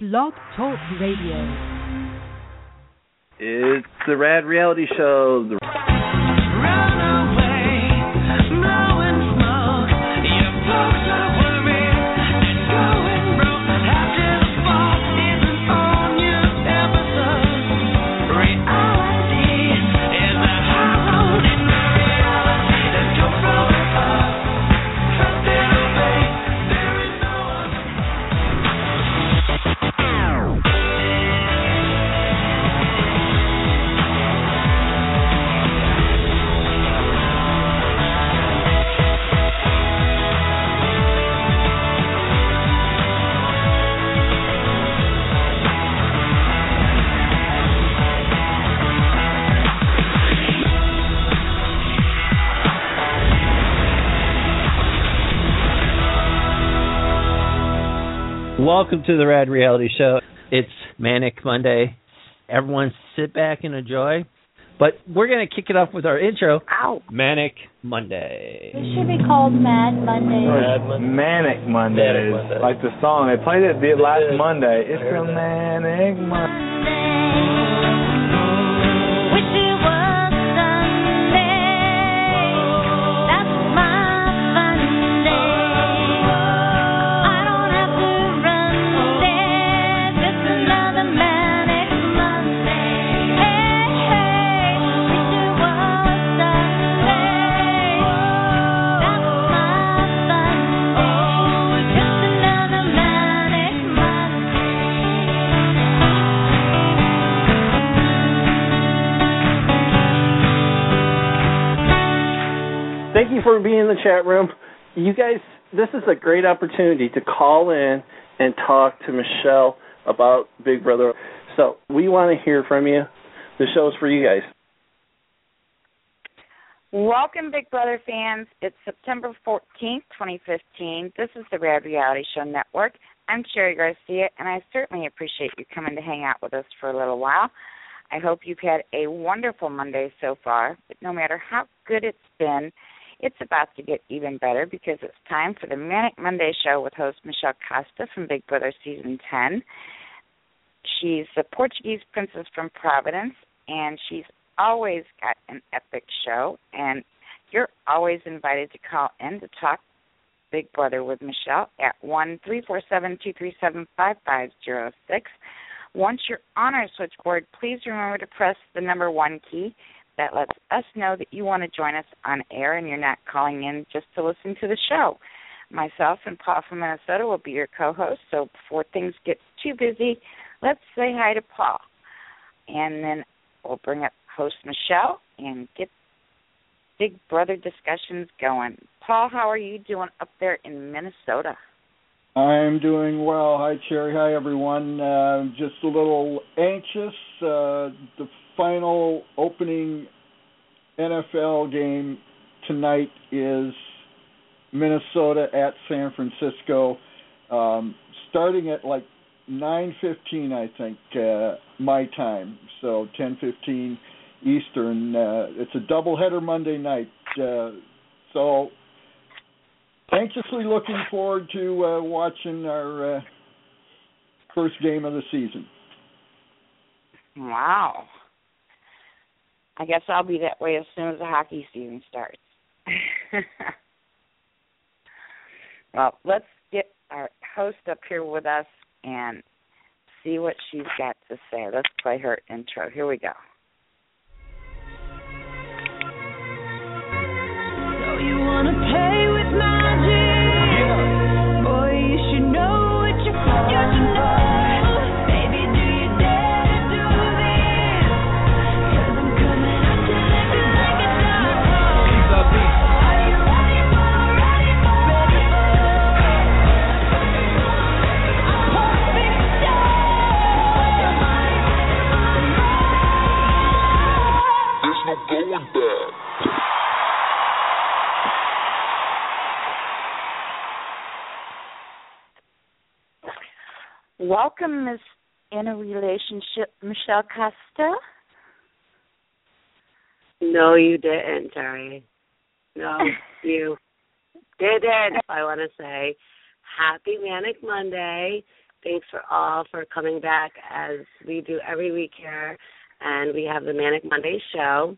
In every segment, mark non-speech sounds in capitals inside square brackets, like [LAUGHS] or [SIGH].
Blog Talk Radio. It's the Rad Reality Show. The Welcome to the Rad Reality Show. It's Manic Monday. Everyone sit back and enjoy. But we're going to kick it off with our intro. Ow. Manic Monday. It should be called Mad Monday. Manic Mondays, Monday. like the song. They played it the last Monday. It's the Manic Monday. You for being in the chat room. You guys, this is a great opportunity to call in and talk to Michelle about Big Brother. So we want to hear from you. The show's for you guys. Welcome, Big Brother fans. It's September 14th, 2015. This is the Rad Reality Show Network. I'm Sherry Garcia, and I certainly appreciate you coming to hang out with us for a little while. I hope you've had a wonderful Monday so far, but no matter how good it's been, it's about to get even better because it's time for the Manic Monday show with host Michelle Costa from Big Brother Season 10. She's the Portuguese princess from Providence, and she's always got an epic show. And you're always invited to call in to talk Big Brother with Michelle at one three four seven two three seven five five zero six. Once you're on our switchboard, please remember to press the number one key. That lets us know that you want to join us on air and you're not calling in just to listen to the show. Myself and Paul from Minnesota will be your co hosts, so before things get too busy, let's say hi to Paul. And then we'll bring up host Michelle and get Big Brother discussions going. Paul, how are you doing up there in Minnesota? I'm doing well. Hi, Sherry. Hi, everyone. Uh, just a little anxious. Uh, the final opening NFL game tonight is Minnesota at San Francisco, um, starting at like 9:15, I think, uh, my time. So 10:15 Eastern. Uh, it's a doubleheader Monday night. Uh, so anxiously looking forward to uh, watching our uh, first game of the season. Wow. I guess I'll be that way as soon as the hockey season starts. [LAUGHS] well, let's get our host up here with us and see what she's got to say. Let's play her intro. Here we go. you wanna play going back. Welcome, Miss in a relationship, Michelle Costa. No, you didn't, Terry. No, [LAUGHS] you didn't. I want to say happy Manic Monday. Thanks for all for coming back as we do every week here, and we have the Manic Monday show.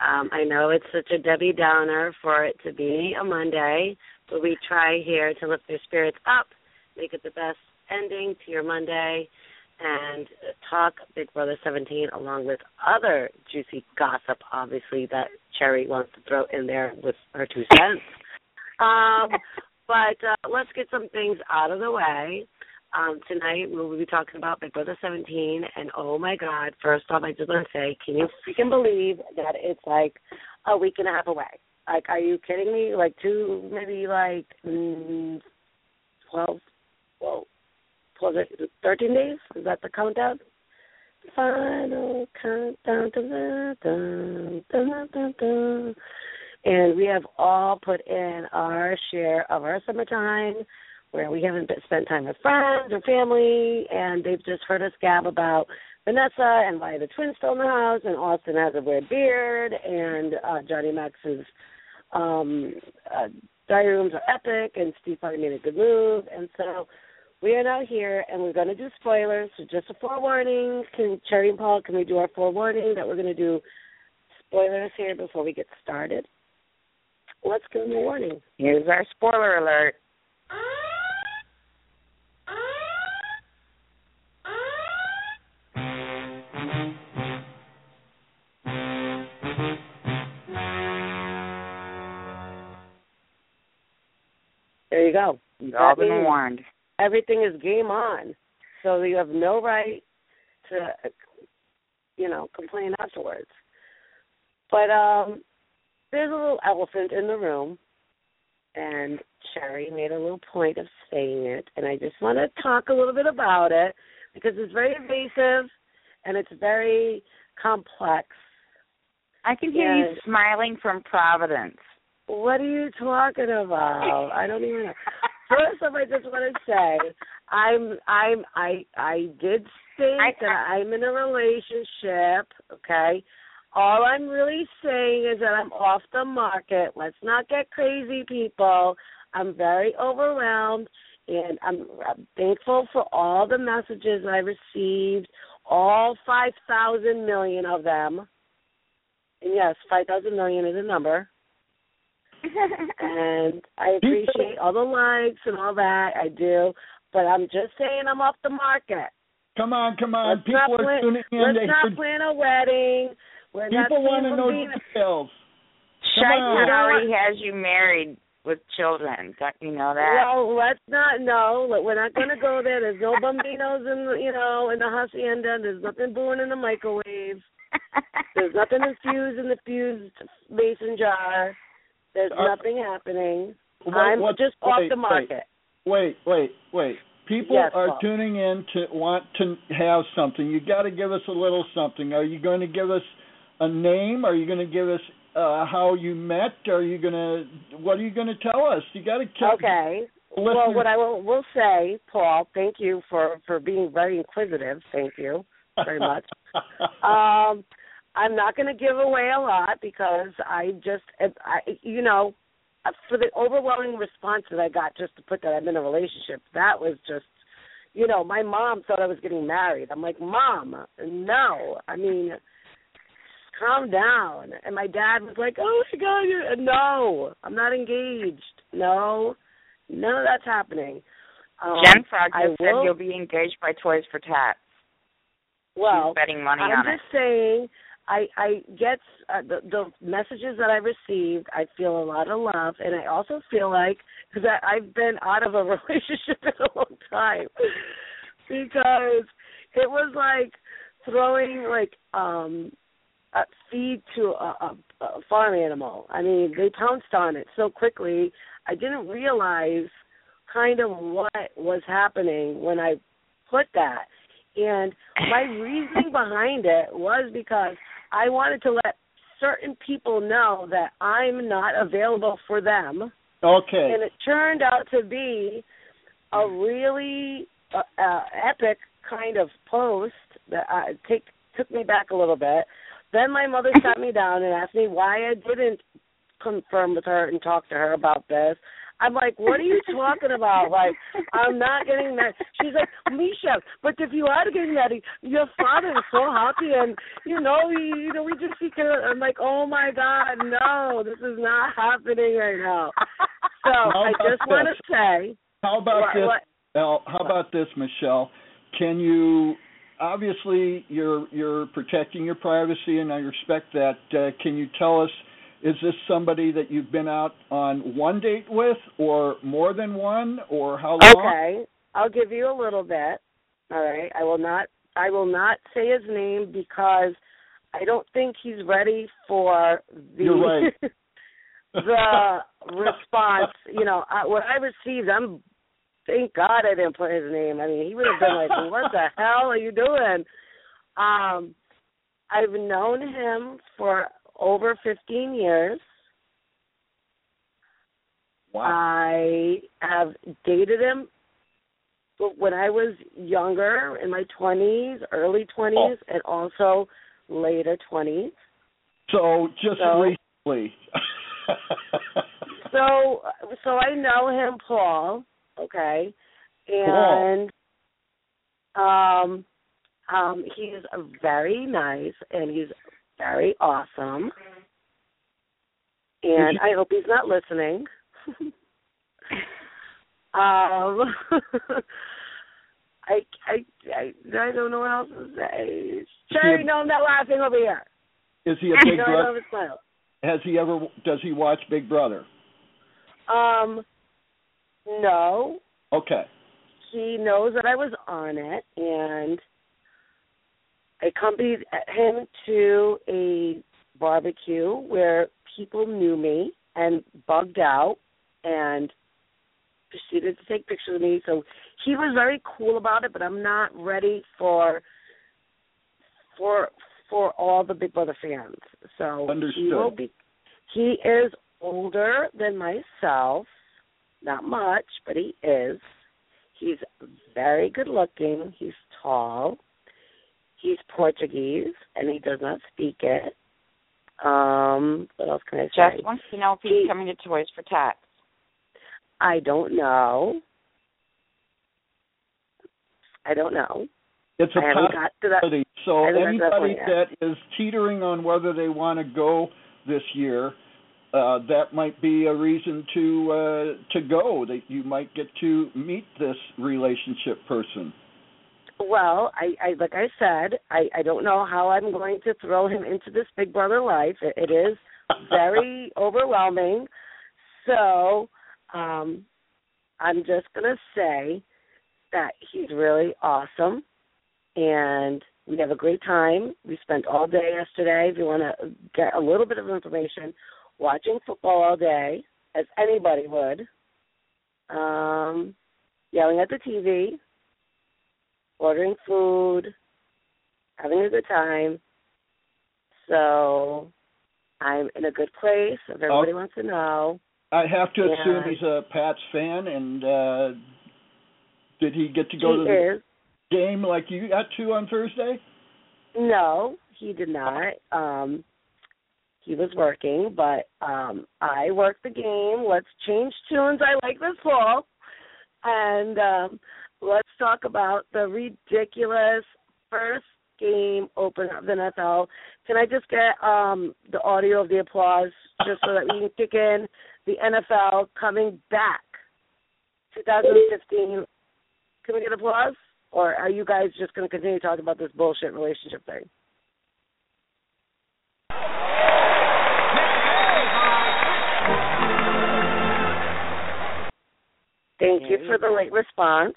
Um, I know it's such a Debbie Downer for it to be a Monday, but we try here to lift their spirits up, make it the best ending to your Monday, and talk Big Brother 17 along with other juicy gossip, obviously, that Sherry wants to throw in there with her two cents. Um, [LAUGHS] but uh, let's get some things out of the way. Um, tonight we will be talking about Big Brother 17, and oh my God! First off, I just want to say, can you freaking believe that it's like a week and a half away? Like, are you kidding me? Like two, maybe like mm, twelve, well, was it thirteen days? Is that the countdown? Final countdown. Dun, dun, dun, dun, dun. And we have all put in our share of our summertime where we haven't spent time with friends or family, and they've just heard us gab about Vanessa and why the twins still in the house, and Austin has a weird beard, and uh, Johnny Mac's um, uh, diary rooms are epic, and Steve probably made a good move, and so we are now here, and we're going to do spoilers. So just a forewarning. Can Sherry and Paul, can we do our forewarning that we're going to do spoilers here before we get started? Let's give them a warning. Here's our spoiler alert. There you go. You've all been warned. Everything is game on, so you have no right to, you know, complain afterwards. But um, there's a little elephant in the room, and Sherry made a little point of saying it, and I just want to talk a little bit about it because it's very evasive and it's very complex. I can hear you smiling from Providence. What are you talking about? I don't even know. First off, I just want to say, I'm, I'm, I, I did state I- that I'm in a relationship. Okay, all I'm really saying is that I'm off the market. Let's not get crazy, people. I'm very overwhelmed, and I'm, I'm thankful for all the messages I received, all five thousand million of them. And yes, five thousand million is a number and I appreciate all the likes and all that. I do, but I'm just saying I'm off the market. Come on, come on. Let's not People are plan- tuning in. Let's They not heard- plan a wedding. We're people want to know we're being- details. Come Shite on. already has you married with children. Don't you know that? Well, let's not. No, we're not going to go there. There's no bambinos in the, you know, in the hacienda. There's nothing brewing in the microwave. There's nothing [LAUGHS] infused in the fused mason jar. There's Uh, nothing happening. What- I'm what- just off wait, the market. Wait, wait, wait. People Yes, are Paul. tuning in to want to have something. You got to give us a little something. Are you going to give us a name? Are you going to give us uh how you met? Are you going to what are you going to tell us? You got to tell Okay. listeners- Well, what I will, will say, Paul, thank you for for being very inquisitive. Thank you very much. [LAUGHS] um, I'm not going to give away a lot because I just, I, you know, for the overwhelming response that I got just to put that I'm in a relationship, that was just, you know, my mom thought I was getting married. I'm like, Mom, no. I mean, calm down. And my dad was like, Oh my God, you're no, I'm not engaged. No, none of that's happening. Um, Jen Frog I just said will- you'll be engaged by Toys for Tots. well, She's betting money I'm on just it. saying, I I get uh, the the messages that I received. I feel a lot of love, and I also feel like because I've been out of a [LAUGHS] relationship in a long time because it was like throwing like um a feed to a, a, a farm animal. I mean, they pounced on it so quickly. I didn't realize kind of what was happening when I put that. And my reasoning behind it was because I wanted to let certain people know that I'm not available for them. Okay. And it turned out to be a really uh, uh, epic kind of post that uh, take took me back a little bit. Then my mother [LAUGHS] sat me down and asked me why I didn't confirm with her and talk to her about this. I'm like, what are you talking about? Like, I'm not getting married. She's like, Misha, but if you are getting married, your father is so happy, and you know, we, you know, we just see. I'm like, oh my God, no, this is not happening right now. So I just want to say, How about what- this? what- Now, how about this, Michelle? Can you obviously you're you're protecting your privacy, and I respect that. Uh, can you tell us? Is this somebody that you've been out on one date with, or more than one, or how long? Okay, I'll give you a little bit. All right, I will not. I will not say his name because I don't think he's ready for the You're right. [LAUGHS] [LAUGHS] the response. You know, I, what I received, I'm. Thank God I didn't put his name. I mean, he would have been like, [LAUGHS] "What the hell are you doing?" Um, I've known him for over 15 years. Wow. I have dated him when I was younger, in my twenties, early twenties, Oh. and also later twenties. So just So- recently. So, [LAUGHS] so I know him, Paul. Okay, and um, um, he's very nice and he's very awesome. And I hope he's not listening. [LAUGHS] um, [LAUGHS] I, I, I, I don't know what else to say. Sherry, no, I'm not laughing over here. Is he a [LAUGHS] big no, brother? don't have a smile. Has he ever? Does he watch Big Brother? Um, no, Okay. he knows that I was on it, and accompanied uh, him to a barbecue where people knew me and bugged out and proceeded to take pictures of me. So he was very cool about it, but I'm not ready for for for all the Big Brother fans. So he will be. He is older than myself, not much, but he is. He's very good looking. He's tall. He's Portuguese, and he does not speak it. Um, what else can I say? Jess wants to know if he's He- coming to Toys for Tots. I don't know. I don't know. It's a I haven't got to that. possibility. So I haven't got to that anybody that is teetering on whether they want to go this year, uh, that might be a reason to uh, to go. That you might get to meet this relationship person. Well, I, I like I said, I, I don't know how I'm going to throw him into this Big Brother life. It, it is very [LAUGHS] overwhelming. So, um, I'm just gonna say that he's really awesome, and we have a great time. We spent all day yesterday. If you want to get a little bit of information, watching football all day, as anybody would, um, yelling at the TV, ordering food, having a good time. So I'm in a good place. If everybody Oh. wants to know. I have to assume he's a Pats fan, and uh, did he get to go to the is. game like you got to on Thursday? No, he did not. Um he was working, but um I worked the game. Let's change tunes. I like this fall. And um let's talk about the ridiculous first game opener of the NFL. Can I just get um the audio of the applause just so that we can kick in the NFL coming back 2015 can we get applause? Or are you guys just going to continue talking about this bullshit relationship thing? Thank you for the late response.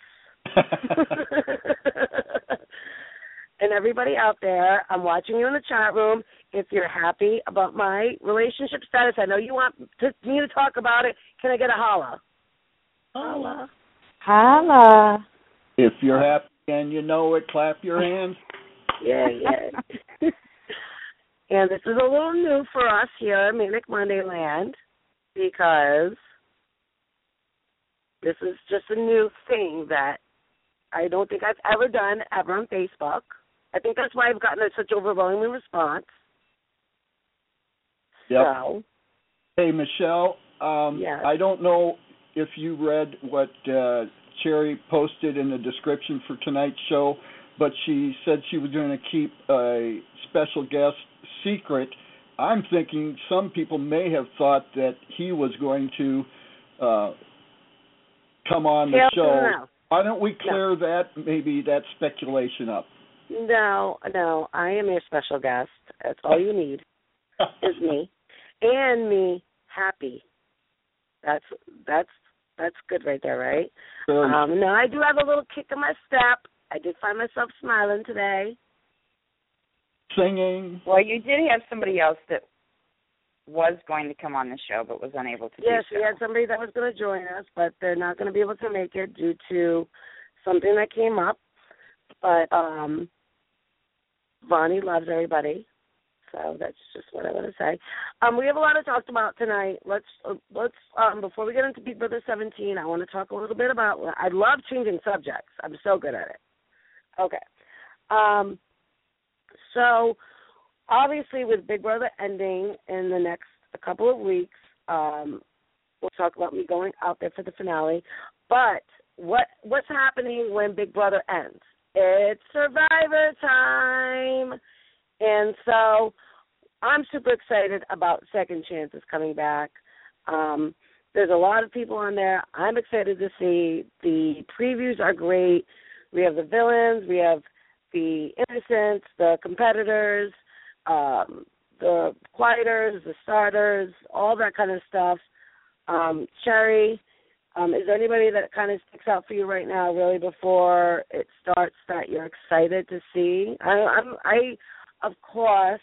And everybody out there, I'm watching you in the chat room. If you're happy about my relationship status, I know you want to, me to talk about it. Can I get a holla? Holla. Holla. If you're happy and you know it, clap your hands. Yeah, yeah. and this is a little new for us here in Manic Monday Land because this is just a new thing that I don't think I've ever done ever on Facebook. I think that's why I've gotten a such overwhelming response. Yep. So Hey, Michelle. Um, Yes. I don't know if you read what uh, Sherry posted in the description for tonight's show, but she said she was going to keep a special guest secret. I'm thinking some people may have thought that he was going to uh, come on the show. No. Why don't we clear that maybe that speculation up? No, no, I am your special guest. That's all you need is me, and me happy. That's that's that's good right there, right? Um, no, I do have a little kick in my step. I did find myself smiling today. singing. Well, you did have somebody else that was going to come on the show but was unable to Yes, do we had somebody that was going to join us, but they're not going to be able to make it due to something that came up. But um Bonnie loves everybody, so that's just what I want to say. Um, we have a lot to talk about tonight. Let's uh, let's um before we get into Big Brother 17, I want to talk a little bit about. I love changing subjects. I'm so good at it. Okay. Um. So obviously, with Big Brother ending in the next a couple of weeks, um, we'll talk about me going out there for the finale. But what what's happening when Big Brother ends? It's Survivor time, and so I'm super excited about Second Chances coming back. Um, there's a lot of people on there. I'm excited to see. The previews are great. We have the villains. We have the innocents, the competitors, um, the quieters, the starters, all that kind of stuff. Um, Sherry, um, is there anybody that kind of sticks out for you right now, really, before it starts that you're excited to see? I, I'm, I, of course,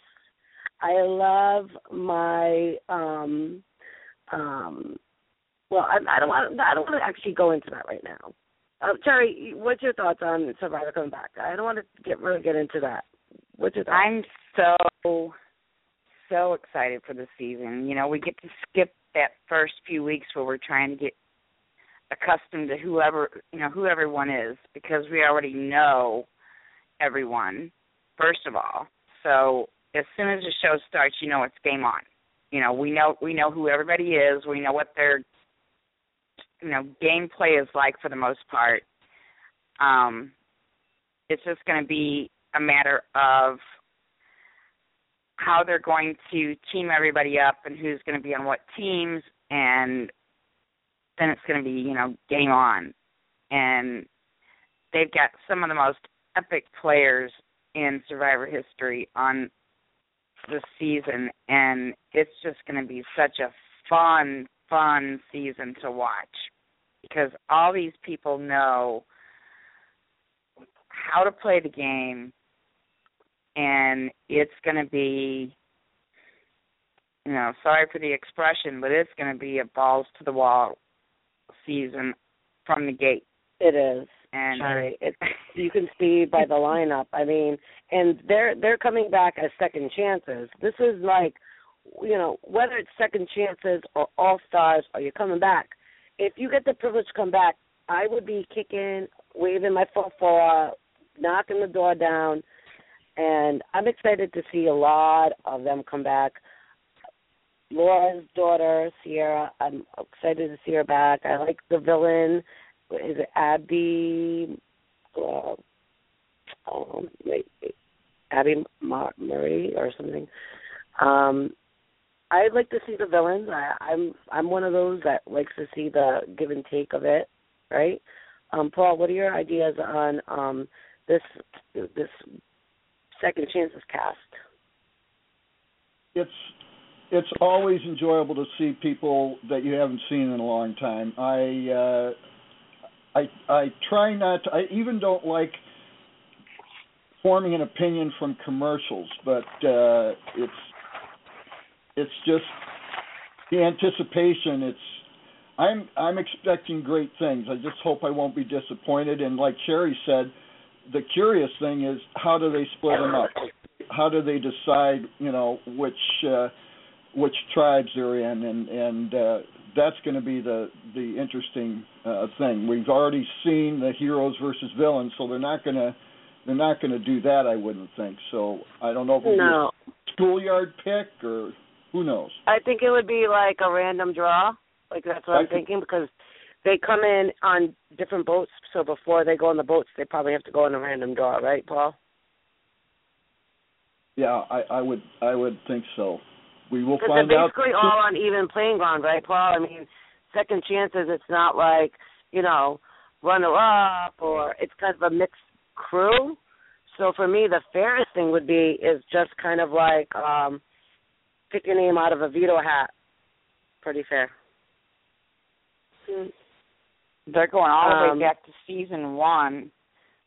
I love my, um, um, well, I, I don't want, I don't want to actually go into that right now. Um, Sherry, what's your thoughts on Survivor coming back? I don't want to get really get into that. What's your thoughts? I'm so so excited for the season. You know, we get to skip that first few weeks where we're trying to get accustomed to whoever you know who everyone is because we already know everyone first of all. So as soon as the show starts, you know it's game on. You know, we know we know who everybody is. We know what their you know gameplay is like for the most part. Um, it's just going to be a matter of how they're going to team everybody up and who's going to be on what teams and then it's going to be you know game on. And they've got some of the most epic players in survivor history on this season and it's just going to be such a fun fun season to watch because all these people know how to play the game and it's going to be you know sorry for the expression but it's going to be a balls to the wall season from the gate It is. and Sorry, it, you can see by the lineup. I mean, and they're they're coming back as second chances. This is like, you know, whether it's second chances or all stars or you're coming back. If you get the privilege to come back, I would be kicking, waving my foot football, knocking the door down, and I'm excited to see a lot of them come back. Laura's daughter, Ciera, I'm excited to see her back. I like the villain. Is it Abby? Uh, um, Abby Mar- Murray or something. Um, I'd like to see the villains. I, I'm I'm one of those that likes to see the give and take of it, right? Um, Paul, what are your ideas on um, this this second chances cast? it's it's always enjoyable to see people that you haven't seen in a long time. I uh I I try not to I even don't like forming an opinion from commercials, but uh it's it's just the anticipation it's I'm I'm expecting great things. I just hope I won't be disappointed and like Sherry said, the curious thing is how do they split them up? How do they decide, you know, which uh which tribes they're in and and uh that's going to be the the interesting uh thing. We've already seen the heroes versus villains, so they're not going to they're not going to do that I wouldn't think. So I don't know if it'll No, be a schoolyard pick or who knows. I think it would be like a random draw. Like that's what I'm I thinking because they come in on different boats. So before they go on the boats, they probably have to go on a random draw, right, Paul? Yeah, I, I would I would think so. We will Because find they're out. basically all on even playing ground, right, Paul? I mean, second chances. It's not like you know runner up or it's kind of a mixed crew. So for me, the fairest thing would be is just kind of like um pick your name out of a veto hat. Pretty fair. They're going all the Um, way back to season one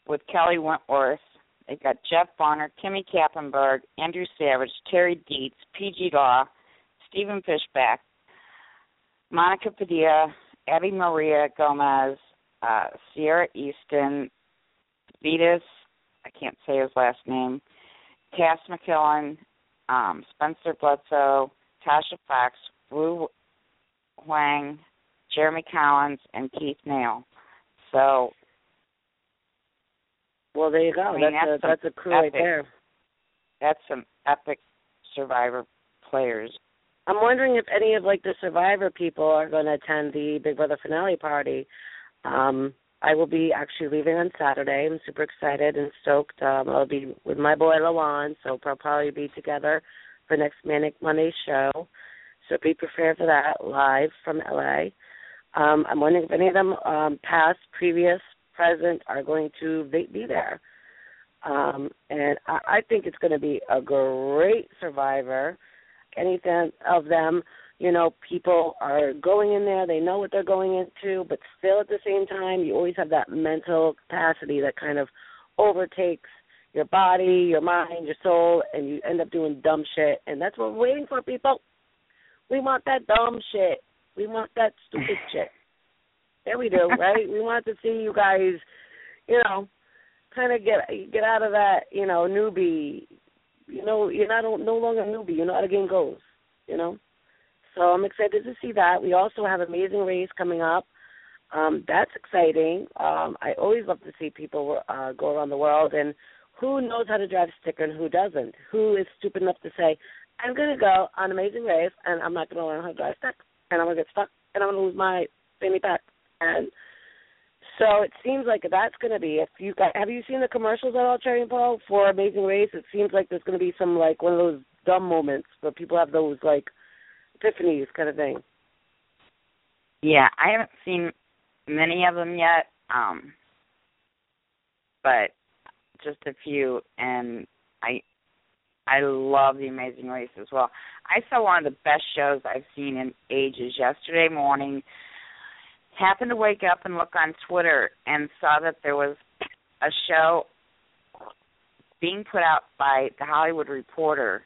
with Kelley Wentworth. They've got Jeff Bonner, Kimmi Kappenberg, Andrew Savage, Terry Deitz, Peih-Gee Law, Stephen Fishback, Monica Padilla, Abi-Maria Gomes, uh, Ciera Eastin, Vytas, I can't say his last name, Kass McQuillen, um, Spencer Bledsoe, Tasha Fox, Woo Hwang, Jeremy Collins, and Keith Nale. So Well, there you go. I mean, that's, that's a that's a crew epic. right there. that's some epic Survivor players. I'm wondering if any of like the Survivor people are going to attend the Big Brother finale party. Um, I will be actually leaving on Saturday. I'm super excited and stoked. Um, I'll be with my boy Lawon, so we'll probably be together for next Manic Monday show. So be prepared for that live from LA. Um, I'm wondering if any of them, um, past, previous, present, are going to be be there. Um, and I, I think it's going to be a great Survivor anything of them. You know, people are going in there, they know what they're going into, but still at the same time, you always have that mental capacity that kind of overtakes your body, your mind, your soul, and you end up doing dumb shit. And that's what we're waiting for, people. We want that dumb shit. We want that stupid [LAUGHS] shit. There we do, right? we want to see you guys, you know, kind of get get out of that, you know, newbie you know, you're not no longer a newbie. You know how the game goes. You know, so I'm excited to see that. We also have Amazing Race coming up. Um, that's exciting. Um, I always love to see people uh, go around the world, and who knows how to drive a sticker and who doesn't? Who is stupid enough to say, "I'm going to go on Amazing Race and I'm not going to learn how to drive a stick, and I'm to get stuck, and I'm to lose my family pack." And so it seems like that's to be. If you got, have you seen the commercials at all, Sherry and Paul, for Amazing Race? It seems like there's to be some like one of those dumb moments where people have those like epiphanies kind of thing. Yeah, I haven't seen many of them yet, um, but just a few, and I I love the Amazing Race as well. I saw one of the best shows I've seen in ages yesterday morning. Happened to wake up and look on Twitter and saw that there was a show being put out by the Hollywood Reporter,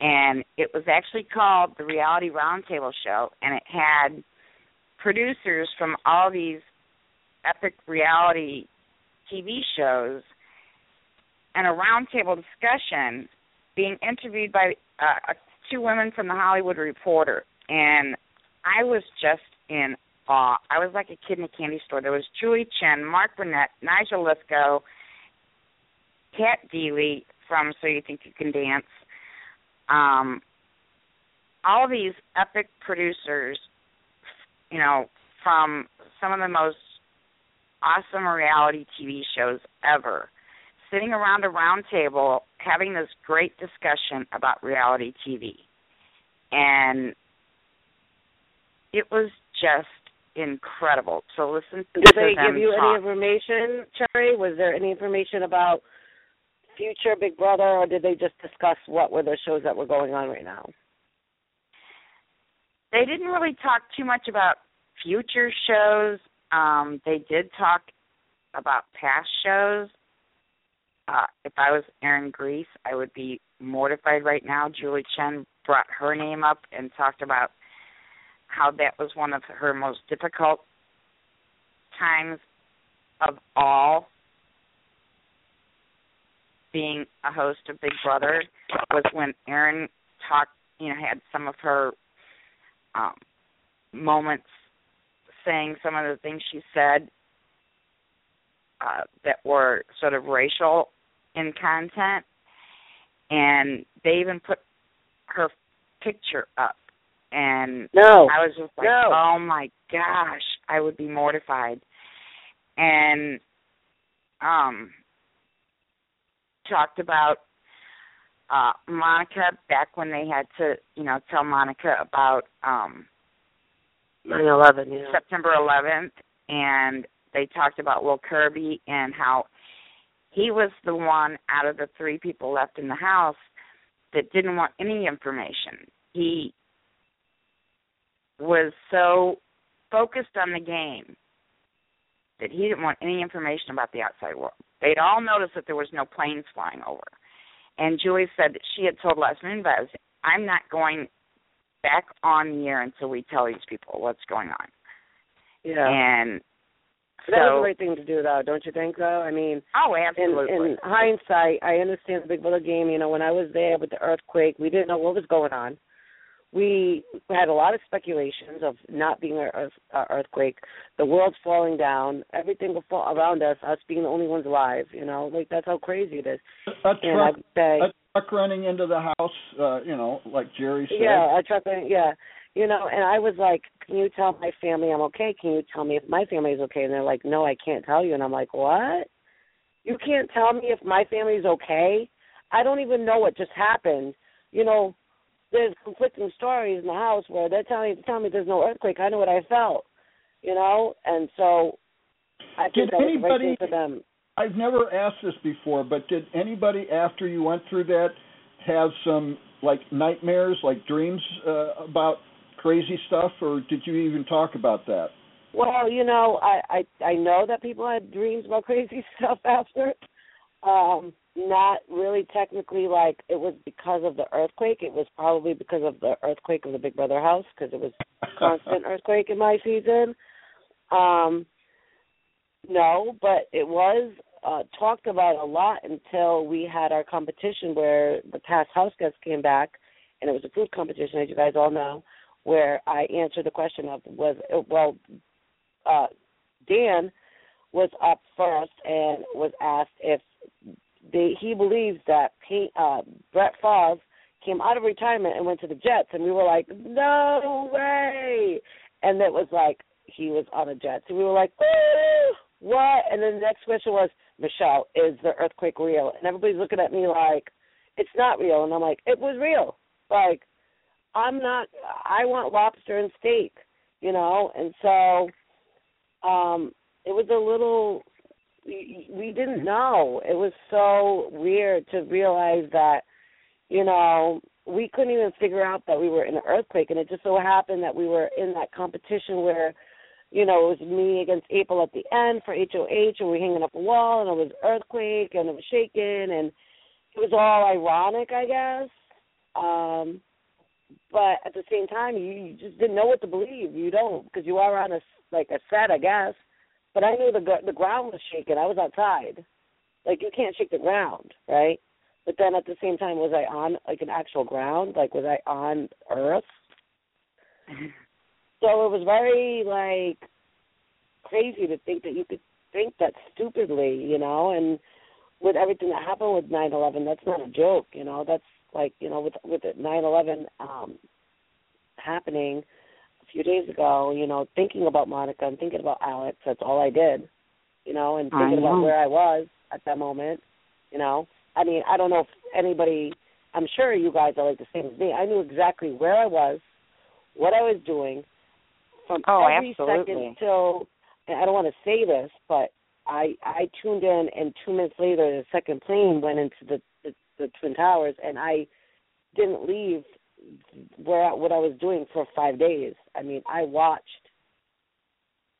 and it was actually called the Reality Roundtable Show, and it had producers from all these epic reality TV shows and a roundtable discussion being interviewed by uh, two women from the Hollywood Reporter, and I was just in awe. I was like a kid in a candy store. There was Julie Chen, Mark Burnett, Nigel Lythgoe, Cat Deeley from So You Think You Can Dance. Um, all these epic producers, you know, from some of the most awesome reality TV shows ever, sitting around a round table having this great discussion about reality TV. And it was just incredible So listen to Did they give you talk. any information, Sherry? Was there any information about future Big Brother, or did they just discuss what were the shows that were going on right now? they didn't really talk too much about future shows. Um, they did talk about past shows. Uh, if I was Aaryn Gries, I would be mortified right now. Julie Chen brought her name up and talked about how that was one of her most difficult times of all being a host of Big Brother was when Aaron talked, you know, had some of her um, moments saying some of the things she said uh, that were sort of racial in content, and they even put her picture up, and No. I was just like, No. oh my gosh, I would be mortified. And um talked about uh Monica back when they had to, you know, tell Monica about um Nine eleven, yeah. September 11th, and they talked about Will Kirby and how he was the one out of the three people left in the house that didn't want any information. He was so focused on the game that he didn't want any information about the outside world. They'd all noticed that there was no planes flying over. And Julie said that she had told Les Moonves, I'm not going back on the air until we tell these people what's going on. Yeah. And that was so, the right thing to do, though, don't you think? Though, I mean, oh, in, absolutely. in hindsight, I understand the Big Brother game. You know, when I was there with the earthquake, we didn't know what was going on. We had a lot of speculations of not being an earth, uh, earthquake, the world falling down, everything will fall around us, us being the only ones alive. You know, like that's how crazy it is. A And truck, I'd say, a truck running into the house, uh, you know, like Jerry said. yeah, I tried to, yeah, you know, and I was like, "Can you tell my family I'm okay? Can you tell me if my family's okay?" And they're like, "No, I can't tell you." And I'm like, "What? You can't tell me if my family's okay? I don't even know what just happened." You know, there's conflicting stories in the house where they're telling telling me there's no earthquake. I know what I felt, you know, and so I Did think that was right anybody- for them. I've never asked this before, but did anybody after you went through that have some like nightmares, like dreams uh, about crazy stuff, or did you even talk about that? Well, you know, I I I know that people had dreams about [LAUGHS] crazy stuff after. Um, not really technically like it was because of the earthquake. It was probably because of the earthquake of the Big Brother house because it was [LAUGHS] constant earthquake in my season. Um, no, but it was uh talked about a lot until we had our competition where the past house guests came back, and it was a food competition, as you guys all know, where I answered the question of was well, uh, Dan was up first and was asked if they, he believes that Pay, uh, Brett Favre came out of retirement and went to the Jets, and we were like, no way, and it was like he was on the Jets, and we were like, what? And then the next question was, Michelle, is the earthquake real? And everybody's looking at me like, it's not real, and I'm like, it was real, like. I'm not. I want lobster and steak, you know, and so um it was a little. We, didn't know. It was so weird to realize that, you know, we couldn't even figure out that we were in an earthquake, and it just so happened that we were in that competition where, you know, it was me against April at the end for HOH, and we were hanging up a wall, and it was earthquake, and it was shaking, and it was all ironic, I guess. Um but at the same time, you, you just didn't know what to believe. You don't because you are on a like a set, I guess. But I knew the the ground was shaking. I was outside. Like you can't shake the ground, right? But then at the same time, was I on like an actual ground? Like was I on Earth? [LAUGHS] So it was very like crazy to think that you could think that stupidly, you know, and with everything that happened with nine eleven, that's not a joke, you know. That's like, you know, with with it nine eleven um happening a few days ago, you know, thinking about Monica and thinking about Alex, that's all I did. You know, and thinking about where I was at that moment, you know. I mean, I don't know if anybody I'm sure you guys are like the same as me. I knew exactly where I was, what I was doing, from Oh, every absolutely. second till and I don't want to say this, but I I tuned in and two minutes later the second plane went into the the, twin towers and I didn't leave where I- what I was doing for five days. I mean, I watched.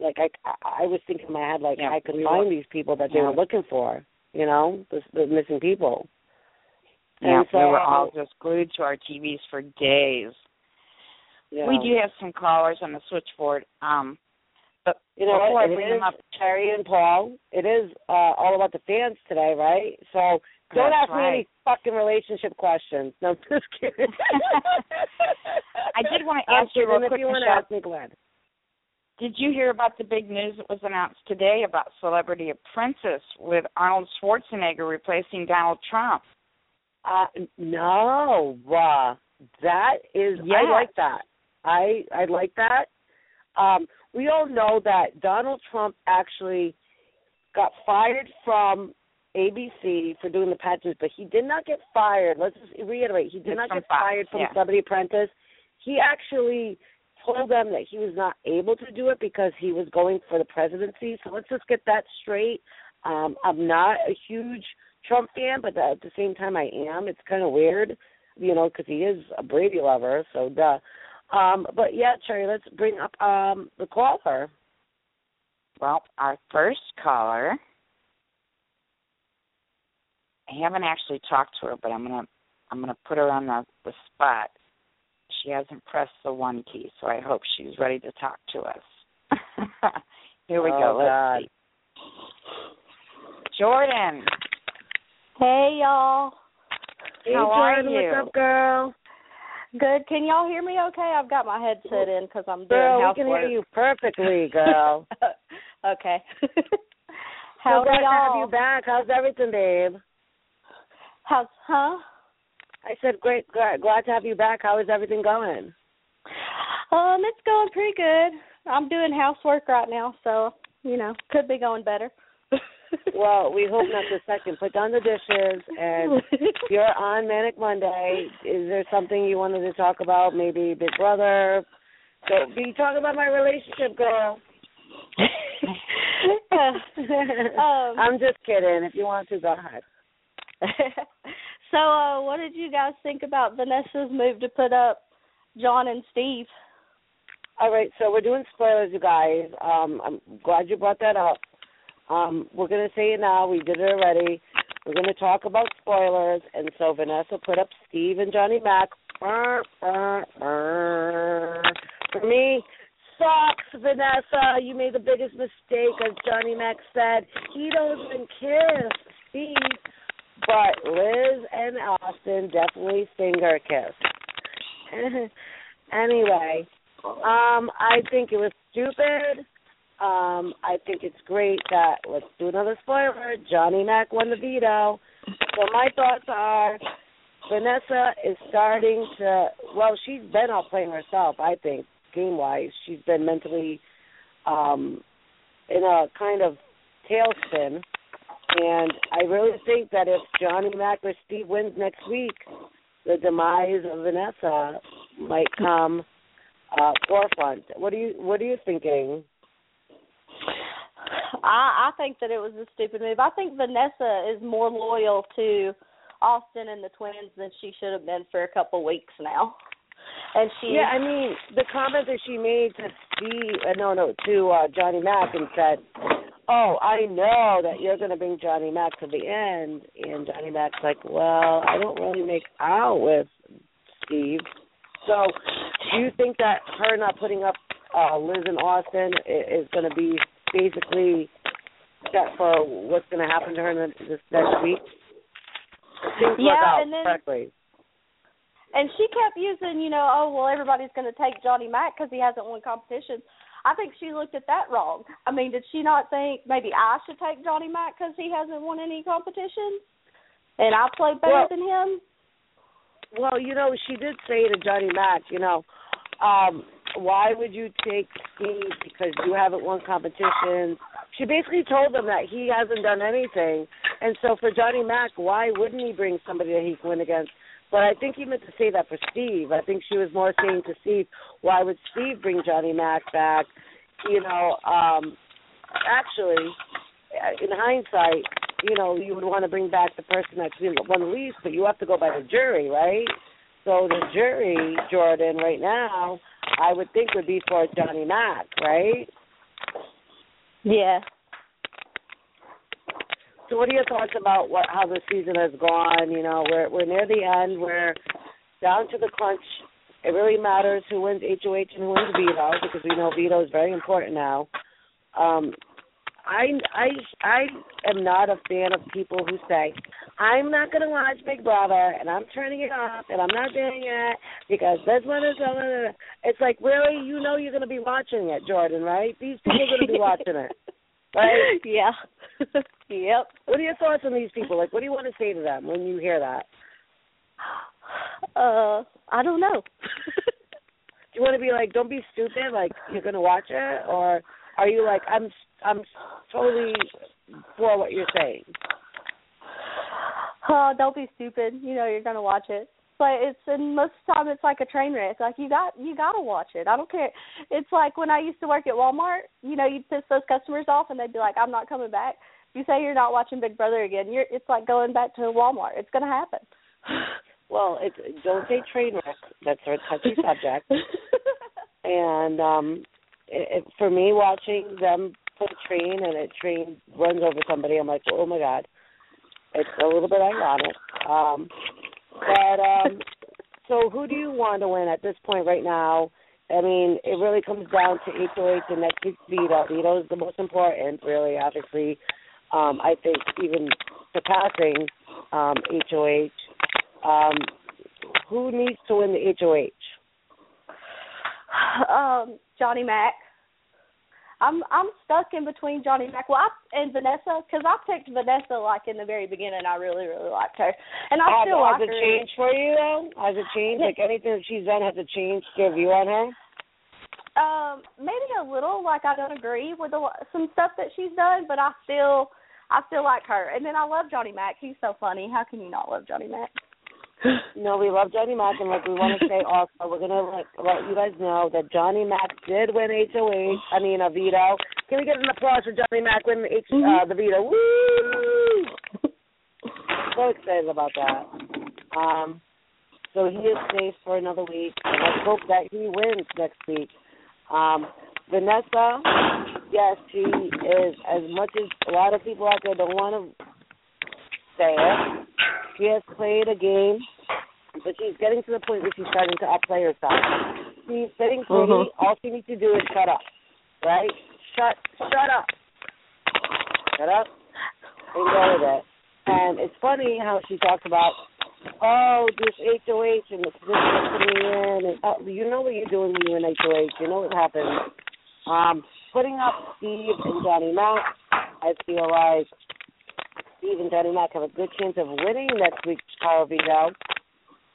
Like I, I was thinking in my head, like Yeah, I could we find were- these people that they yeah. were looking for. You know, the, the missing people. Yeah, And so, we were all just glued to our TVs for days. yeah. We do have some callers on the switchboard. Um, but You know before? I bring them up, Terry and Paul. It is uh, all about the fans today, right? So don't That's ask me any fucking relationship questions. No, I'm just kidding. [LAUGHS] I did want to ask you real quick, if you want to ask me, ahead. Did you hear about the big news that was announced today about Celebrity Apprentice with Arnold Schwarzenegger replacing Donald Trump? Uh, no, uh, that is. Yes. I like that. I I like that. Um, we all know that Donald Trump actually got fired from ABC for doing the pageants, but he did not get fired. Let's just reiterate: he did It's not get Fox, fired from yeah. Celebrity Apprentice. He actually told them that he was not able to do it because he was going for the presidency. So let's just get that straight. Um, I'm not a huge Trump fan, but at the same time, I am. It's kind of weird, you know, because he is a Brady lover. So duh. Um, but yeah, Sherry, let's bring up um the caller. Well, our first caller. I haven't actually talked to her, but I'm gonna I'm gonna put her on the, the spot. She hasn't pressed the one key, so I hope she's ready to talk to us. [LAUGHS] Here we Oh, go. Let's God. see. Jordan, Hey y'all. Hey, how are you? What's up, girl? Good. Can y'all hear me okay? I've got my headset in because I'm doing Girl, we housework. can hear you perfectly, [LAUGHS] girl. okay. [LAUGHS] so How glad are to have y'all? you back. How's everything, babe? How's huh? I said, great. Glad, glad to have you back. How is everything going? Um, it's going pretty good. I'm doing housework right now, so you know, could be going better. [LAUGHS] Well, we hope not this second. Put down the dishes, and you're on Manic Monday. Is there something you wanted to talk about? Maybe Big Brother. So, be talking about my relationship, girl. [LAUGHS] [LAUGHS] um, I'm just kidding. If you want to, go ahead. [LAUGHS] so, uh, what did you guys think about Vanessa's move to put up John and Steve? All right, so we're doing spoilers, you guys. Um, I'm glad you brought that up. Um, we're gonna say it now. We did it already. We're gonna talk about spoilers, and so Vanessa put up Steve and Johnny Mac. Brr, brr, brr. For me, sucks, Vanessa. You made the biggest mistake, as Johnny Mac said. He doesn't kiss Steve, but Liz and Austin definitely finger kiss. [LAUGHS] anyway, um, I think it was stupid. Um, I think it's great that let's do another spoiler. Johnny Mac won the veto. So my thoughts are Vanessa is starting to well, she's been out playing herself, I think, game wise. She's been mentally um in a kind of tailspin. And I really think that if Johnny Mac or Steve wins next week, the demise of Vanessa might come uh forefront. What are you what are you thinking? I I think that it was a stupid move. I think Vanessa is more loyal to Austin and the twins than she should have been for a couple weeks now. And she Yeah, I mean the comment that she made to Steve, uh, no, no, to uh, Johnny Mac and said, "Oh, I know that you're going to bring Johnny Mac to the end," and Johnny Mac's like, "Well, I don't really make out with Steve." So, do you think that her not putting up uh, Liz and Austin i- is going to be basically set for what's going to happen to her in the, this next week? Things work Yeah, out and then- correctly. and she kept using, you know, oh well, everybody's going to take Johnny Mac because he hasn't won competitions. I think she looked at that wrong. I mean, did she not think maybe I should take Johnny Mac because he hasn't won any competitions, and I played better Well- than him? Well, you know, she did say to Johnny Mac, you know, um, why would you take Steve because you haven't won competitions? She basically told him that he hasn't done anything, and so for Johnny Mac, why wouldn't he bring somebody that he can win against? But I think he meant to say that for Steve. I think she was more saying to Steve, why would Steve bring Johnny Mac back? You know, um, actually, in hindsight, you know, you would want to bring back the person that's been the least, but you have to go by the jury, right? So the jury, Jordan, right now, I would think would be for Johnny Mac, right? Yeah. So what are your thoughts about what how the season has gone? You know, we're we're near the end, we're down to the crunch. It really matters who wins HOH and who wins veto because we know veto is very important now. Um I I I am not a fan of people who say, I'm not gonna watch Big Brother and I'm turning it off and I'm not doing it because this one is blah, blah, blah." it's like really you know you're gonna be watching it, Jordan, right? These people are gonna be [LAUGHS] watching it. Right? [LAUGHS] Yeah. [LAUGHS] yep. What are your thoughts on these people? Like what do you want to say to them when you hear that? [SIGHS] Uh, I don't know. [LAUGHS] Do you want to be like, don't be stupid, like you're gonna watch it, or are you like, I'm I'm totally for what you're saying? [SIGHS] Oh, don't be stupid. You know you're gonna watch it. But it's and most of the time it's like a train wreck. Like you got you gotta watch it. I don't care. It's like when I used to work at Walmart. You know, you'd piss those customers off, and they'd be like, "I'm not coming back." You say you're not watching Big Brother again, you're it's like going back to Walmart. It's gonna happen. [LAUGHS] Well, it's don't say train wreck. That's a touchy subject. [LAUGHS] and um it, it, for me, watching them put a train and a train runs over somebody, I'm like, oh my god. It's a little bit ironic. Um, but um, so who do you want to win at this point right now? I mean, it really comes down to HOH and next week's veto. Veto is the most important, really. Obviously, um, I think even surpassing um, HOH. Um, who needs to win the HOH? um, Johnny Mac. I'm I'm stuck in between Johnny Mac well, I, and Vanessa because I picked Vanessa like in the very beginning. I really really liked her, and I has, still has like it her. changed for you though? Has it changed? Like anything that she's done, has it changed your view on her? Um, maybe a little. Like I don't agree with a, some stuff that she's done, but I still I still like her. And then I love Johnny Mac. He's so funny. How can you not love Johnny Mac? No, we love Johnny Mac, and like we want to say also, [LAUGHS] we're gonna let, let you guys know that Johnny Mac did win HOH. I mean, a veto. Can we get an applause for Johnny Mac winning H, uh, the veto? Woo! so excited about that. Um, so he is safe for another week. And let's hope that he wins next week. Um, Vanessa, yes, she is. As much as a lot of people out there don't want to say it, she has played a game, but she's getting to the point where she's starting to outplay herself. She's sitting pretty. Mhm. All she needs to do is shut up, right? Shut, shut up, shut up, and go with it. And it's funny how she talks about, oh, this HOH and the position they're putting in, and oh, you know what you're doing when you're in HOH. You know what happens. Um, putting up Steve and Johnny Mac, I feel like Steve and Johnny Mac have a good chance of winning next week's Power Veto.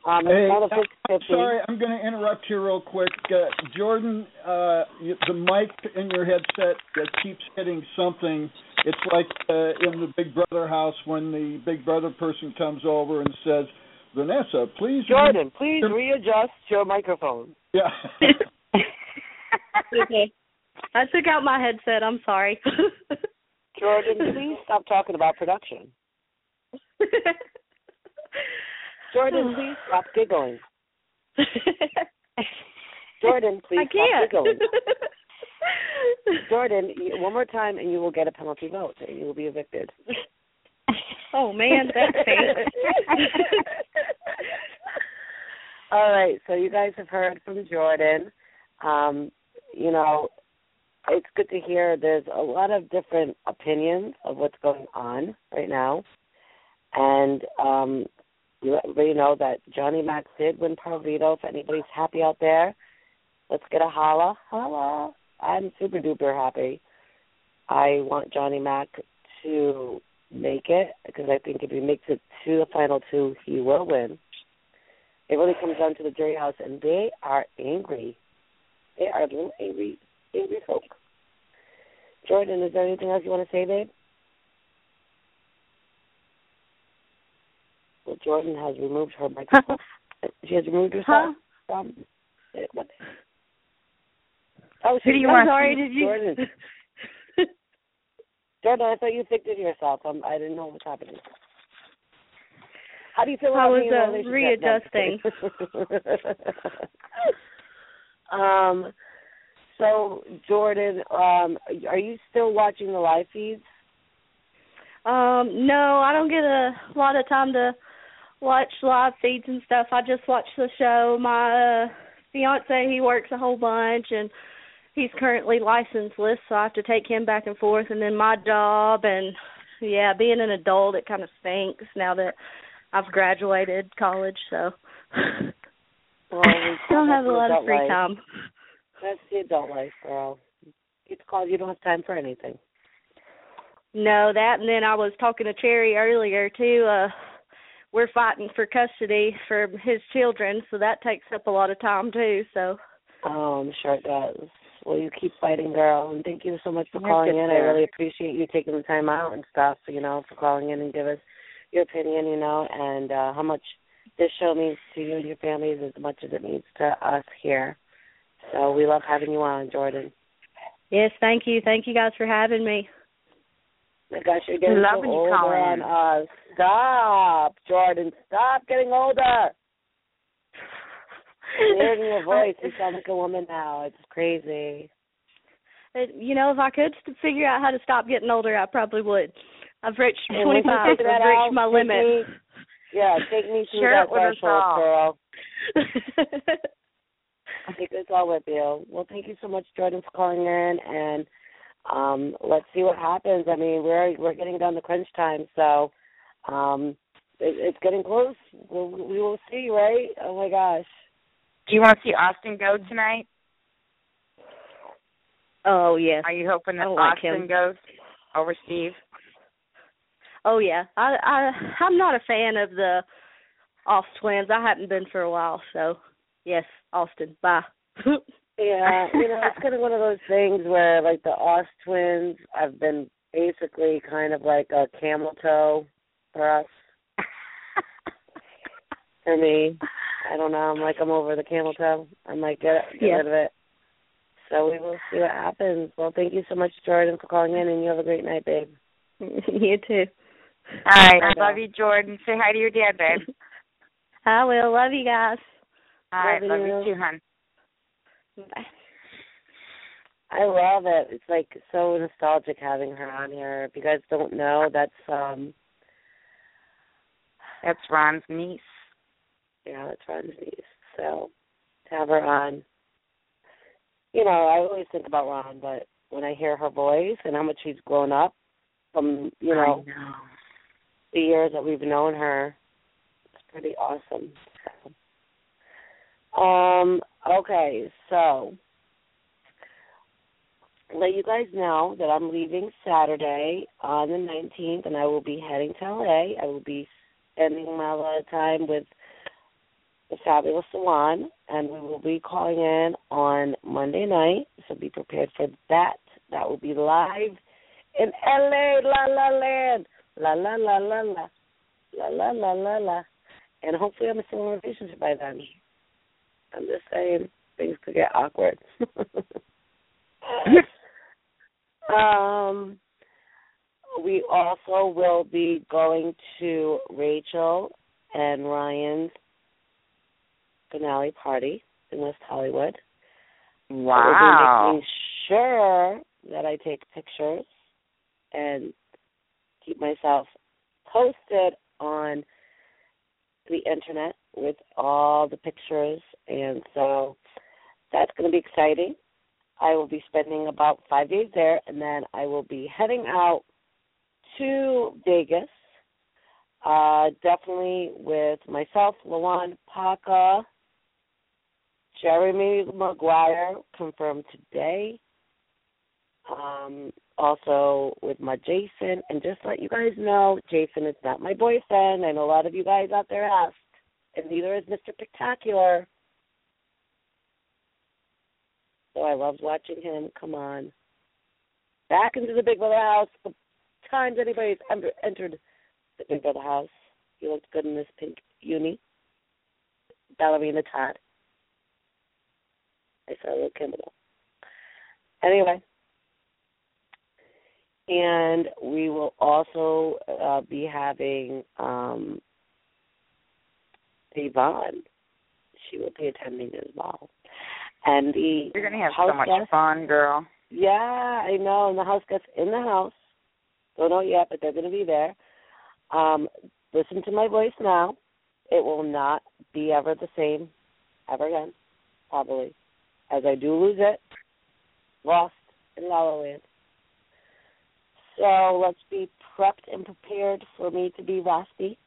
Um, Hey, it's not a I'm sorry, I'm going to interrupt you real quick. Uh, Jordan, uh, the mic in your headset that keeps hitting something. It's like uh, in the Big Brother house when the Big Brother person comes over and says, Vanessa, please. Jordan, please readjust your microphone. Yeah. [LAUGHS] okay. I took out my headset. I'm sorry. Jordan, [LAUGHS] please stop talking about production. [LAUGHS] Jordan, please stop giggling. [LAUGHS] Jordan, please I can't. stop giggling. [LAUGHS] Jordan, one more time and you will get a penalty vote and you will be evicted. [LAUGHS] oh man, that's pain. All right, so you guys have heard from Jordan. Um, you know, it's good to hear there's a lot of different opinions of what's going on right now. And um you everybody know that Johnny Mac did win Power Veto. If anybody's happy out there, let's get a holla. Holla. I'm super duper happy. I want Johnny Mac to make it because I think if he makes it to the final two, he will win. It really comes down to the jury house, and they are angry. They are a little angry, angry folk. Jordan, is there anything else you want to say, babe? Jordan has removed her [LAUGHS] microphone. she has removed herself from. eh, What? Oh, Who do you I'm want? sorry, Did you- Jordan. [LAUGHS] Jordan, I thought you evicted yourself. I'm, I didn't know what was happening. How do you feel about being in a relationship? [LAUGHS] um. So, Jordan, um, are you still watching the live feeds? Um, no, I don't get a lot of time to watch live feeds and stuff. I just watch the show. My uh, fiance, he works a whole bunch and he's currently licenseless, so I have to take him back and forth and then my job and yeah, being an adult it kind of stinks now that I've graduated college, so Well, we [LAUGHS] don't have a lot of free life. time. That's the adult life, girl. It's called you don't have time for anything. No, that and then I was talking to Sherry earlier too. Uh we're fighting for custody for his children, so that takes up a lot of time too. So Oh, I'm sure it does. Well, you keep fighting, girl, and thank you so much for You'll calling in. there. I really appreciate you taking the time out and stuff, you know, for calling in and give us your opinion, you know, and uh how much this show means to you and your families as much as it means to us here. So we love having you on, Jordan. Yes, thank you. Thank you guys for having me. My gosh, you're getting Love so when you older call on us. Uh, stop, Jordan. Stop getting older. Hearing your [LAUGHS] voice, you sound like a woman now. It's crazy. It, you know, if I could figure out how to stop getting older, I probably would. I've reached And 25. I've reached out, my limit. me- Yeah, take me through Share that it with us threshold, girl. [LAUGHS] Take us all with you. Well, thank you so much, Jordan, for calling in, and um, let's see what happens. I mean, we're we're getting down to crunch time, so um, it, it's getting close. We'll, we will see, right? Oh my gosh. Do you want to see Austin go tonight? oh yes. Are you hoping that I like Austin him. goes over Steve? Oh yeah. I I I'm not a fan of the off twins. I haven't been for a while, so yes, Austin. Bye. [LAUGHS] Yeah, you know, it's kind of one of those things where, like, the Oz twins have been basically kind of like a camel toe for us. for me, I don't know. I'm like, I'm over the camel toe. I'm like, get, get Yeah. rid of it. So we will see what happens. Well, thank you so much, Jordan, for calling in, and you have a great night, babe. [LAUGHS] you too. All right. I love you, Jordan. Say hi to your dad, babe. [LAUGHS] I will. Love you guys. All right. Love Love you. you too, hon. I love it. It's like so nostalgic having her on here. If you guys don't know, that's um That's Ron's niece. yeah, that's Ron's niece. So to have her on you know, I always think about Ron, but when I hear her voice and how much she's grown up from, you know, know. the years that we've known her, it's pretty awesome. So. Um, okay, so let you guys know that I'm leaving Saturday on the 19th, and I will be heading to LA. I will be spending my lot of time with the fabulous Salon, and we will be calling in on Monday night. So be prepared for that. That will be live in LA, La La Land, La La La La La, La La La La La, and hopefully I'm still in a relationship by then. I'm just saying things could get awkward. [LAUGHS] um, we also will be going to Rachel and Ryan's finale party in West Hollywood. Wow. be making sure that I take pictures and keep myself posted on the internet with all the pictures and so that's going to be exciting. I will be spending about 5 days there and then I will be heading out to Vegas uh definitely with myself, Lawon Paca, Jeremy McGuire confirmed today. Um, also with my Jason, and just let you guys know, Jason is not my boyfriend. I know a lot of you guys out there asked, and neither is Mr. Spectacular. So I loved watching him come on back into the Big Brother house. The times anybody's entered the Big Brother house, he looked good in this pink uni. Ballerina Todd. I saw little Kimball. Anyway, and we will also uh, be having um, Yvonne. She will be attending as well. And the You're gonna have so much guest, fun, girl. Yeah, I know. And the house guests in the house. Don't know yet, but they're going to be there. Um, listen to my voice now. It will not be ever the same ever again, probably, as I do lose it. Lost in La La Land. So let's be prepped and prepared for me to be raspy.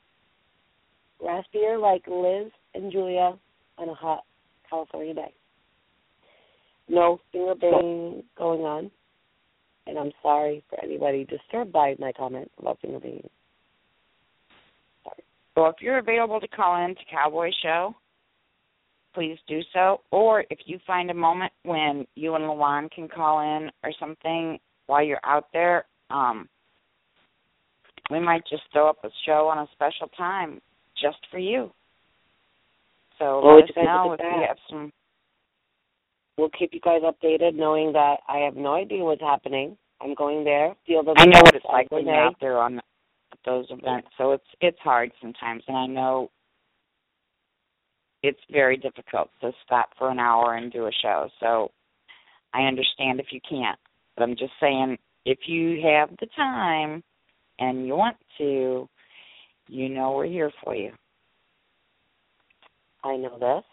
Raspier like Liz and Julia on a hot California day. No finger banging going on. And I'm sorry for anybody disturbed by my comment about finger banging. So if you're available to call in to Cowboy Show, please do so. Or if you find a moment when you and Lawon can call in or something while you're out there, um, we might just throw up a show on a special time just for you. So Well, let us know if you have some. We'll keep you guys updated, knowing that I have no idea what's happening. I'm going there. Feel the I know what it's like when you're out there on those events, so it's it's hard sometimes, and I know it's very difficult to stop for an hour and do a show. So I understand if you can't, but I'm just saying if you have the time and you want to, you know we're here for you. I know this.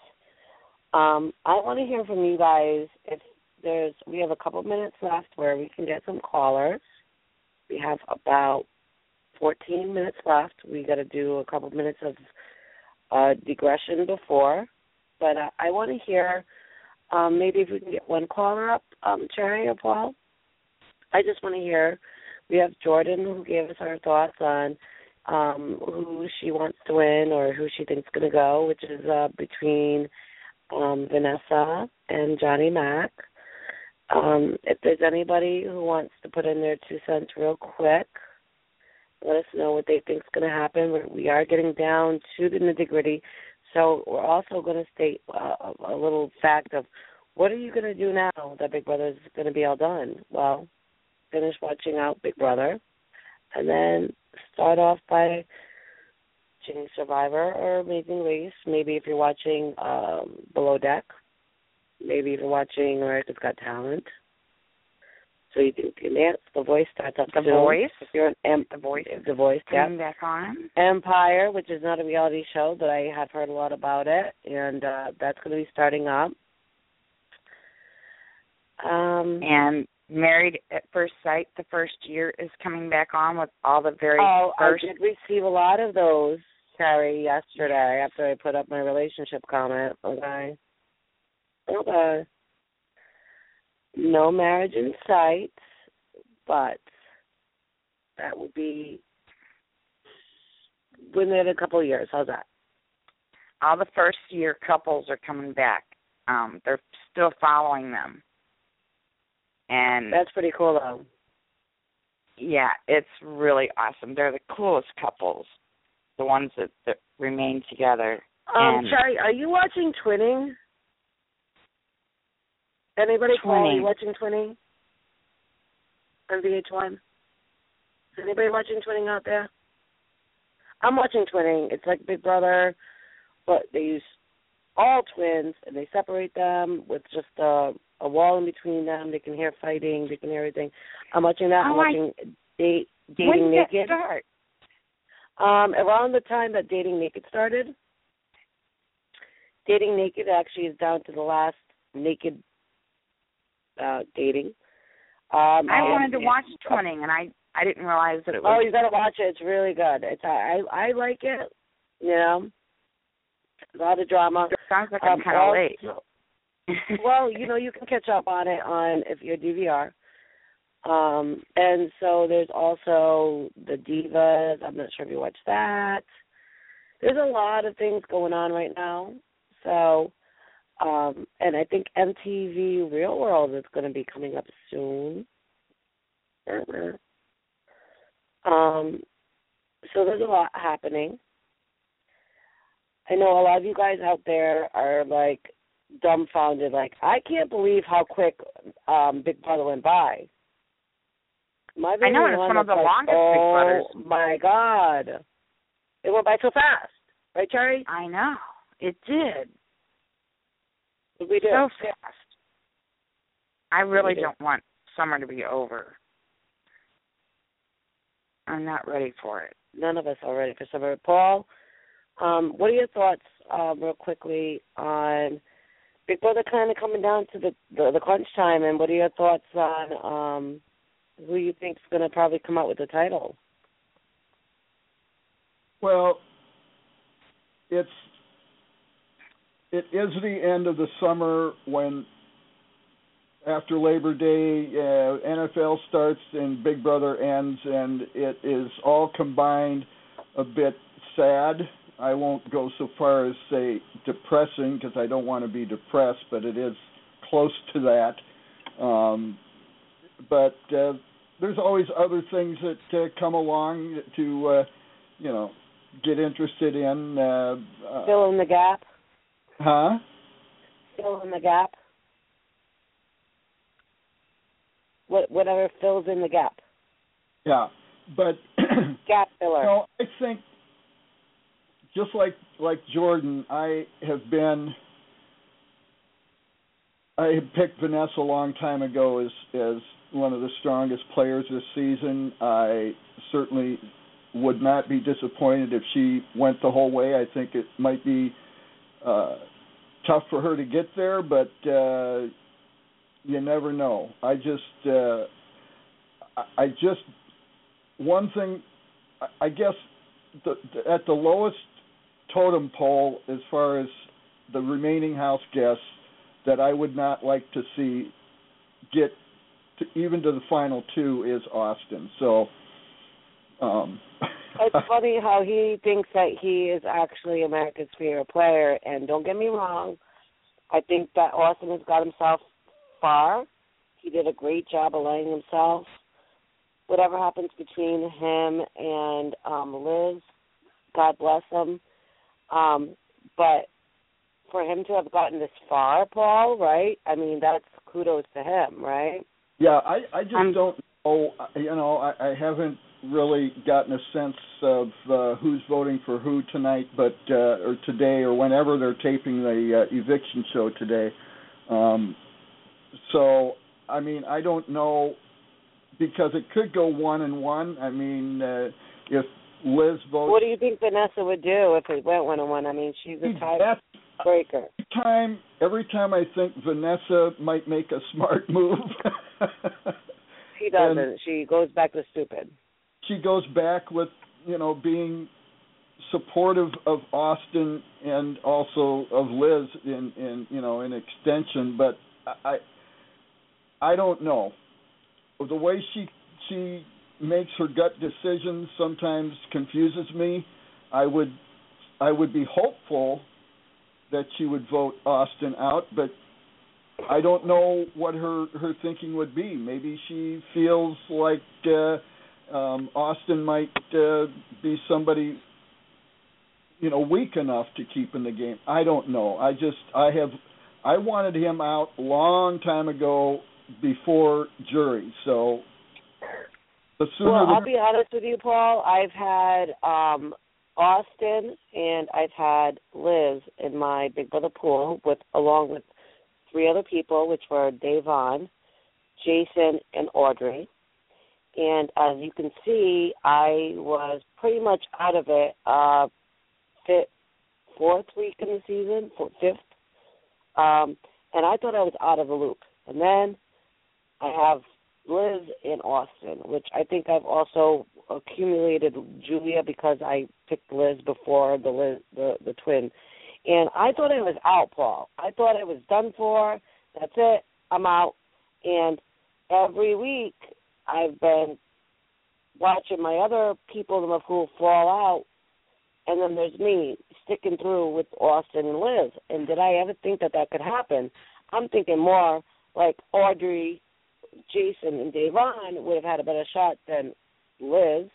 Um, I want to hear from you guys. If there's, we have a couple minutes left where we can get some callers. We have about 14 minutes left. We got to do a couple minutes of uh, digression before, but uh, I want to hear um, maybe if we can get one caller up, um, Sherry or Paul. I just want to hear. We have Jordan who gave us her thoughts on um, who she wants to win or who she thinks going to go, which is uh, between um, Vanessa and Johnny Mac. Um, if there's anybody who wants to put in their two cents real quick, let us know what they think is going to happen. We're, we are getting down to the nitty gritty, so we're also going to state uh, a little fact of what are you going to do now that Big Brother is going to be all done? Well, finish watching out Big Brother, and then start off by watching Survivor or Amazing Race. Maybe if you're watching um, Below Deck, maybe if you're watching America's Got Talent. So you can, can dance. The Voice starts up The soon. Voice? If you're an em- The voice The Voice, yeah. back on. Empire, which is not a reality show, but I have heard a lot about it, and uh, that's going to be starting up. Um, And Married at First Sight, the first year is coming back on with all the very oh, first. I did receive a lot of those, Carrie, yesterday after I put up my relationship comment. Okay. Okay. No marriage in sight, but that would be within a couple of years. How's that? all the first year couples are coming back. Um, they're still following them. And That's pretty cool, though. yeah, it's really awesome. They're the coolest couples, the ones that, that remain together. Um, and are you watching Twinning? Anybody you watching Twinning? On VH1? Anybody watching Twinning out there? I'm watching Twinning. It's like Big Brother, but they use all twins and they separate them with just a, a wall in between them. They can hear fighting. They can hear everything. I'm watching that. I'm Oh, I- watching date, when Dating did that Naked. start? Um, around the time that Dating Naked started, Dating Naked actually is down to the last naked uh dating. Um I wanted to watch Twinning, and I I didn't realize that it was. Oh, you gotta watch it. It's really good. It's I I, I like it. You know, a lot of drama. Sounds like I'm Um, kind of late. [LAUGHS] well, you know, you can catch up on it on if you're DVR. Um, and so there's also the Divas. I'm not sure if you watch that. There's a lot of things going on right now. So, um, and I think MTV Real World is going to be coming up soon. Um, so there's a lot happening. I know a lot of you guys out there are like dumbfounded, like I can't believe how quick um Big Brother went by. My I know, it's one of the like, longest Big oh, Brothers. my God, it went by so fast, right, Sherry? I know it did We did. so fast. I really don't want summer to be over. I'm not ready for it. None of us are ready for summer. Paul, um, what are your thoughts, um, real quickly, on Big Brother kind of coming down to the, the the crunch time, and what are your thoughts on um, who you think's going to probably come out with the title? Well, it's it is the end of the summer when after Labor Day uh, NFL starts and Big Brother ends and it is all combined a bit sad I won't go so far as say depressing because I don't want to be depressed, but it is close to that. Um, but uh, there's always other things that uh, come along to uh, you know get interested in. Uh, uh, Fill in the gap. huh? Fill in the gap. What whatever fills in the gap. Yeah, but [CLEARS THROAT] Gap filler. No, I think just like like Jordan, I have been. I had picked Vanessa a long time ago as as one of the strongest players this season. I certainly would not be disappointed if she went the whole way. I think it might be uh tough for her to get there, but uh you never know. I just uh I- just one thing I- I guess the, the at the lowest totem pole as far as the remaining house guests that I would not like to see get to, even to the final two is Austin. So um [LAUGHS] It's funny how he thinks that he is actually America's favorite player, and don't get me wrong, I think that Austin has got himself far. He did a great job laying himself. Whatever happens between him and um Liz, God bless him. Um, but for him to have gotten this far, Paul, right? I mean, that's kudos to him, right? Yeah, I I just I'm- don't know. You know, I, I haven't really gotten a sense of uh, who's voting for who tonight, but uh, or today or whenever they're taping the uh, eviction show today. Um, so I mean, I don't know because it could go one and one. I mean, uh, if Liz votes, What do you think Vanessa would do if it went one on one? I mean, she's a tiebreaker. every time every time I think Vanessa might make a smart [LAUGHS] move. She doesn't. she goes back to stupid. she goes back with you know being supportive of Austin and also of Liz in in you know in extension but I I don't know the way she she makes her gut decisions sometimes confuses me I would I would be hopeful that she would vote Austin out but I don't know what her her thinking would be maybe she feels like uh um Austin might uh, be somebody you know weak enough to keep in the game. I don't know. I just I have I wanted him out long time ago before jury. So Well, I'll be honest with you, Paul. I've had um Austin and I've had Liz in my Big Brother pool with along with three other people, which were Da'Vonne, Jason, and Audrey. And as you can see, I was pretty much out of it. Uh, fifth, fourth week in the season, fourth, fifth, um, and I thought I was out of the loop. And then I have Liz in Austin, which I think I've also accumulated Julia because I picked Liz before the Liz, the the twin, and I thought I was out, Paul. I thought I was done for. That's it. I'm out. And every week I've been watching my other people pool fall out, and then there's me sticking through with Austin and Liz. And did I ever think that that could happen? I'm thinking more like Audrey, Jason, and Da'Vonne would have had a better shot than Liz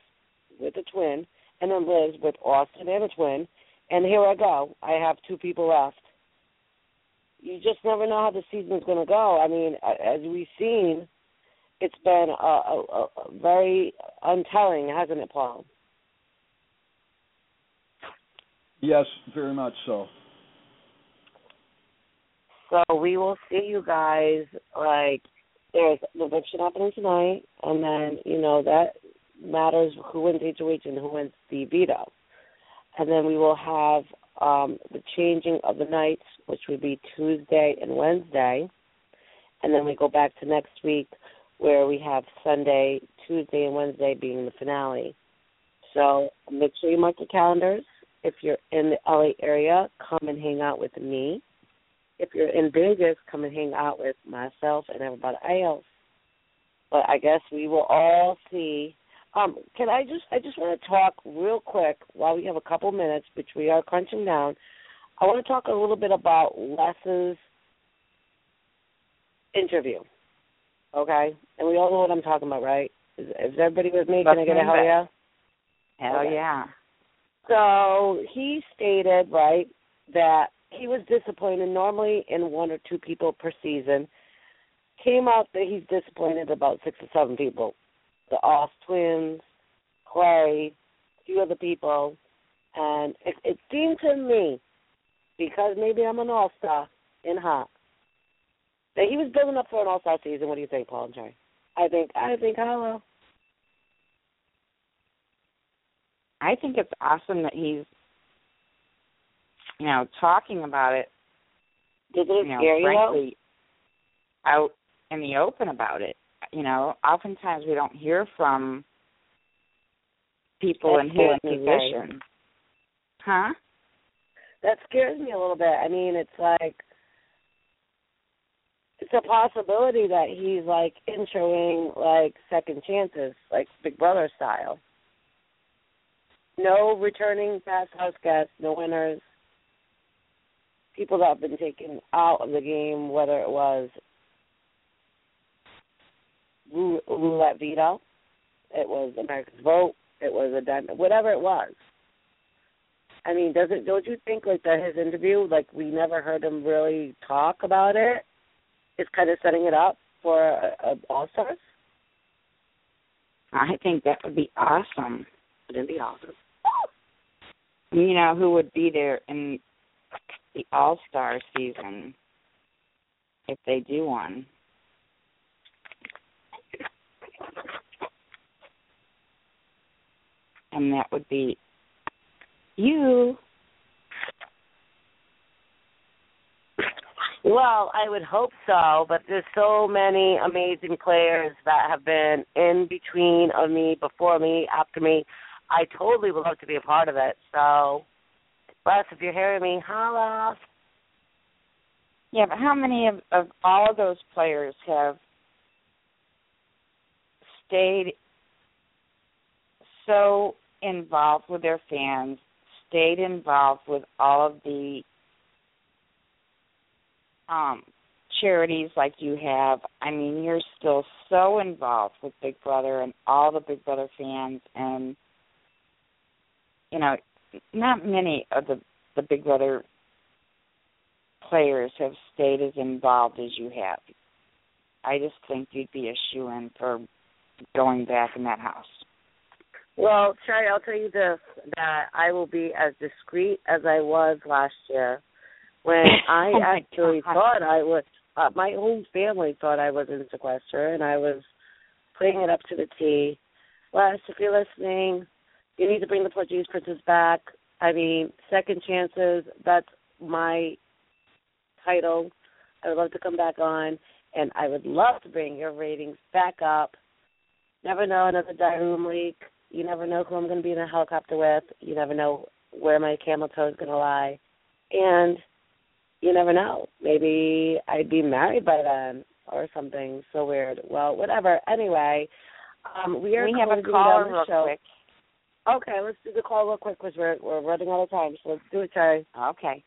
with a twin, and then Liz with Austin and a twin. And here I go. I have two people left. You just never know how the season's going to go. I mean, as we've seen, it's been a, a, a very untelling, hasn't it, Paul? yes, very much so. So we will see you guys. Like, there's the eviction happening tonight, and then you know that matters who wins HOH and who wins the veto. And then we will have um, the changing of the nights, which would be Tuesday and Wednesday, and then we go back to next week where we have Sunday, Tuesday, and Wednesday being the finale. So make sure you mark your calendars. If you're in the LA area, come and hang out with me. If you're in Vegas, come and hang out with myself and everybody else. But I guess we will all see Um, can I just I just want to talk real quick while we have a couple minutes, which we are crunching down. I want to talk a little bit about Les's interview. Okay, and we all know what I'm talking about, right? Is, is everybody with me? Can I get a hell yeah? Hell Okay. yeah. So he stated, right, that he was disappointed normally in one or two people per season. Came out that he's disappointed about six or seven people. The Oss twins, Clay, a few other people. And it, it seemed to me, because maybe I'm an all star in hot, that he was building up for an all star season. What do you think, Paul and Jerry? I think I think hello. I think it's awesome that he's, you know, talking about it. Did it you know, scare you frankly, out in the open about it. You know, oftentimes we don't hear from people That in his scares me, Jerry. position. Huh? that scares me a little bit. I mean, it's like it's a possibility that he's like introing like second chances, like Big Brother style. No returning past house guests, no winners. People that have been taken out of the game, whether it was rou- roulette veto, it was America's vote, it was a dime, whatever it was. I mean, doesn't don't you think like that his interview, like we never heard him really talk about it, is kind of setting it up for a, a All Stars? I think that would be awesome. Wouldn't it be awesome? You know, who would be there in the All Star season if they do one? And that would be you. Well, I would hope so, but there's so many amazing players that have been in between of me, before me, after me. I totally would love to be a part of it. So, Les, if you're hearing me, holla. Yeah, but how many of, of all of those players have stayed so involved with their fans, stayed involved with all of the um charities like you have. I mean, you're still so involved with Big Brother and all the Big Brother fans and you know, not many of the the Big Brother players have stayed as involved as you have. I just think you'd be a shoe in for going back in that house. Well, Sherry, I'll tell you this: that I will be as discreet as I was last year, when [LAUGHS] I Oh actually God. thought I was. Uh, my whole family thought I was in sequester, and I was putting it up to the T. Les, if you're listening, you need to bring the Portuguese princess back. I mean, second chances. That's my title. I would love to come back on, and I would love to bring your ratings back up. Never know another diarrhea leak. You never know who I'm going to be in a helicopter with. You never know where my camel toe is going to lie, and you never know. Maybe I'd be married by then or something so weird. Well, whatever. Anyway, um, we are we have a caller real show. quick. Okay, let's do the call real quick because we're we're running out of time. So let's do it, Terry. Okay.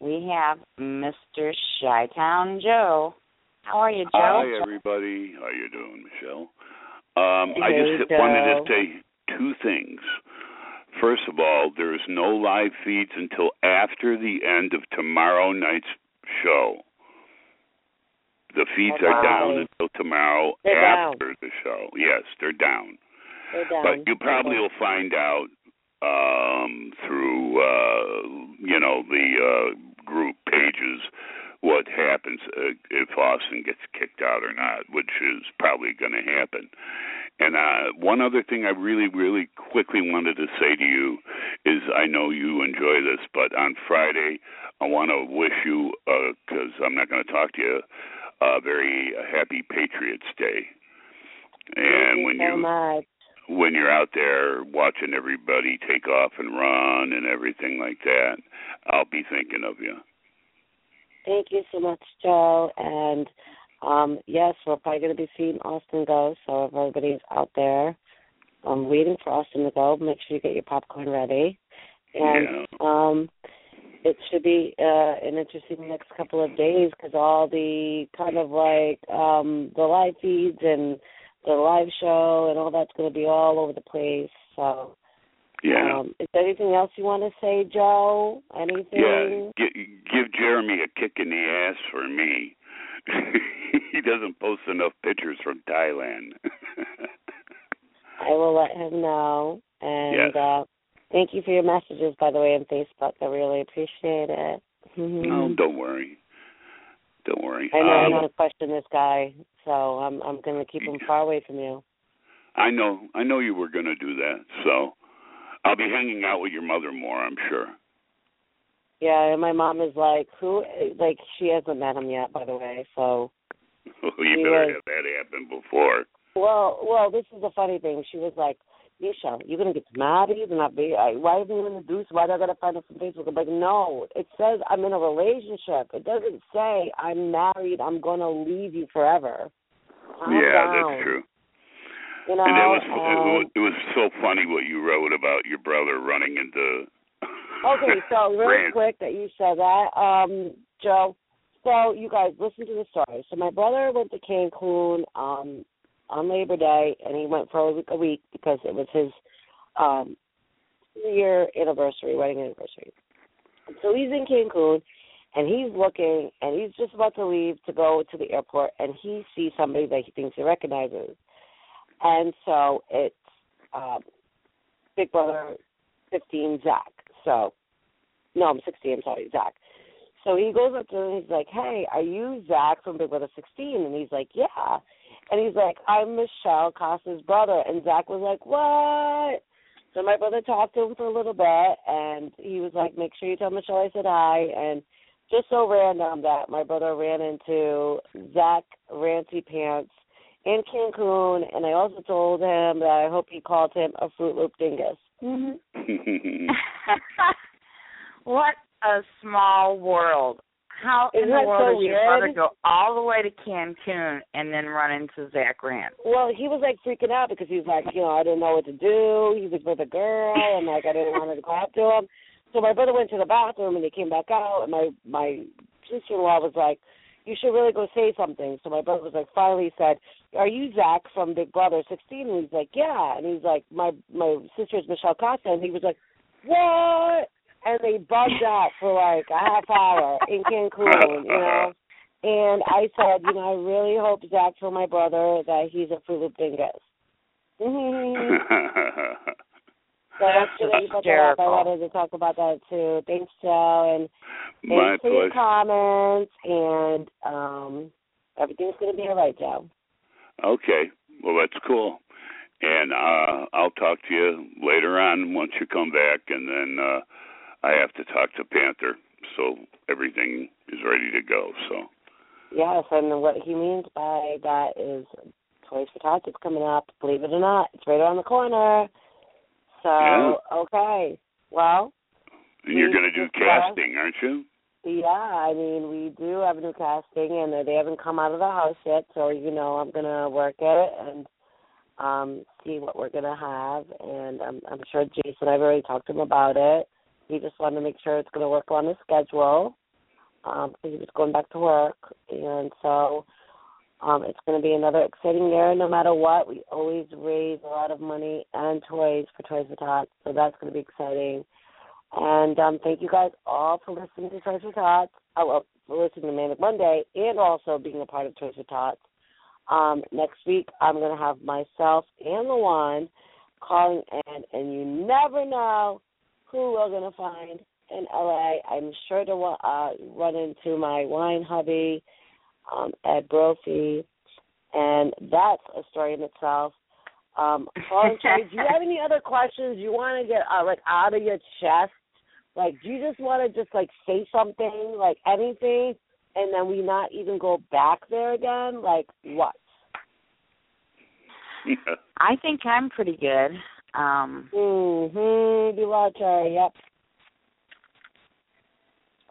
We have Mr. Shytown Joe. How are you, Joe? Hi, everybody. How you doing, Michelle? Um, I Hey, just wanted to say two things. First of all, there is no live feeds until after the end of tomorrow night's show. The feeds Oh, are wow. down until tomorrow They're after the show. Yes, they're down. But you probably will find out um, through uh, you know the uh, group pages what happens uh, if Austin gets kicked out or not, which is probably going to happen. And uh, one other thing I really, really quickly wanted to say to you is I know you enjoy this, but on Friday I want to wish you, because I'm not going to talk to you, a very happy Patriots Day. And Thank when you so you much. When you're out there watching everybody take off and run and everything like that, I'll be thinking of you. Thank you so much, Joe. And um, yes, we're probably going to be seeing Austin go. So if everybody's out there, I'm waiting for Austin to go. Make sure you get your popcorn ready, and um, it should be uh, an interesting next couple of days because all the kind of like um, the live feeds and the live show and all that's going to be all over the place. So, Yeah. um, is there anything else you want to say, Joe? Anything? Yeah, gi- give Jeremy a kick in the ass for me. [LAUGHS] he doesn't post enough pictures from Thailand. [LAUGHS] I will let him know. And Yes. uh, thank you for your messages, by the way, on Facebook. I really appreciate it. no, don't worry. Don't worry. I know Um, want to question this guy, so I'm I'm going to keep him far away from you. I know. I know you were going to do that. So I'll be hanging out with your mother more. I'm sure. Yeah, and my mom is like, who? Like, she hasn't met him yet, by the way. So, [LAUGHS] you better was- have that happen before. well, well, this is the funny thing. She was like, Nisha, you gonna get married and not be? I- Why are you gonna do? Why do I gotta find us on Facebook? I'm like, no. It says I'm in a relationship. It doesn't say I'm married. I'm gonna leave you forever. Calm yeah, down. that's true. You know, and it was, it um, was it was so funny what you wrote about your brother running into. Okay, so [LAUGHS] really quick that you said that, um, Joe. So you guys listen to the story. So my brother went to Cancun um on Labor Day, and he went for a week, because it was his um year anniversary, wedding anniversary. So he's in Cancun, and he's looking, and he's just about to leave to go to the airport, and he sees somebody that he thinks he recognizes, and so it's um, Big Brother 15 Zach. So, no, I'm 16. I'm sorry, Zach. So he goes up to him and he's like, "Hey, are you Zach from Big Brother 16?" And he's like, "Yeah." And he's like, "I'm Michelle Costa's brother." And Zach was like, "What?" So my brother talked to him for a little bit, and he was like, "Make sure you tell Michelle I said hi." And just so random that my brother ran into Zach Rancy Pants in Cancun, and I also told him that I hope he called him a Fruit Loop dingus. Mm-hmm. [LAUGHS] [LAUGHS] what a small world. How in the world so does your brother go all the way to Cancun and then run into Zach Rance? Well, he was like freaking out because he was like, you know, I didn't know what to do. He was with a girl, and like I didn't want her to go up to him. So my brother went to the bathroom, and he came back out, and my my sister-in-law was like, "You should really go say something." So my brother was like, finally said, "Are you Zach from Big Brother 16?" And he's like, "Yeah." And he's like, "My my sister's Michelle Costa," and he was like, "What?" And they bugged out for like a half hour in Cancun, you know. And I said, you know, I really hope Zach told my brother that he's a Fruit Loop dingus. [LAUGHS] So that's good that you put that up. I wanted to talk about that too. Thanks, Joe, and thanks for your comments. And um, everything's going to be all right, Joe. Okay, well that's cool. And uh I'll talk to you later on once you come back, and then uh I have to talk to Panther, so everything is ready to go. So Yes, and what he means by that is Toys for Tots is coming up. Believe it or not, it's right around the corner. So Yeah. okay, well, and you're going to do casting, aren't you? Yeah, I mean, we do have a new casting, and they haven't come out of the house yet. So you know, I'm gonna work at it and um see what we're gonna have, and I'm, I'm sure Jason. I've already talked to him about it. He just wanted to make sure it's gonna work on his schedule, um, because he was going back to work, and so um it's gonna be another exciting year. No matter what, we always raise a lot of money and toys for Toys for Tots, so that's gonna be exciting. And um, thank you guys all for listening to Toys for Tots. Oh, well, for listening to Manic Monday and also being a part of Toys for Tots. Um, next week, I'm going to have myself and Luan calling in, and you never know who we're going to find in LA. I'm sure to uh, run into my wine hubby, um, Ed Brophy, and that's a story in itself. Um, Paul do you [LAUGHS] have any other questions you want to get uh, like out of your chest? Like, do you just want to just like say something, like anything, and then we not even go back there again? Like what? [LAUGHS] I think I'm pretty good. Um Mm-hmm. You are Sherry. Yep.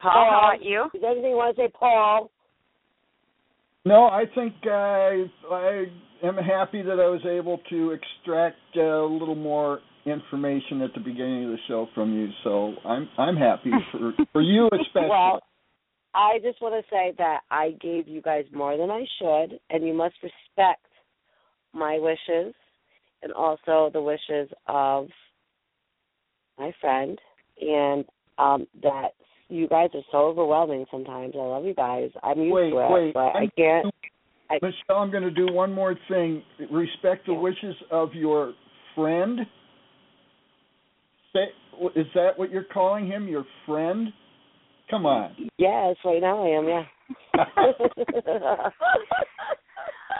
Paul, how about you? Is there anything you want to say, Paul? No, I think I I am happy that I was able to extract uh, a little more information at the beginning of the show from you. So I'm I'm happy [LAUGHS] for for you especially. Well, I just want to say that I gave you guys more than I should, and you must respect my wishes and also the wishes of my friend, and um that you guys are so overwhelming sometimes. I love you guys. I'm used wait, to it, wait. but I I'm- can't. I, Michelle, I'm going to do one more thing. Respect the wishes of your friend. Say, is that what you're calling him? Your friend? Come on. yes, right now I am. Yeah. [LAUGHS] [LAUGHS]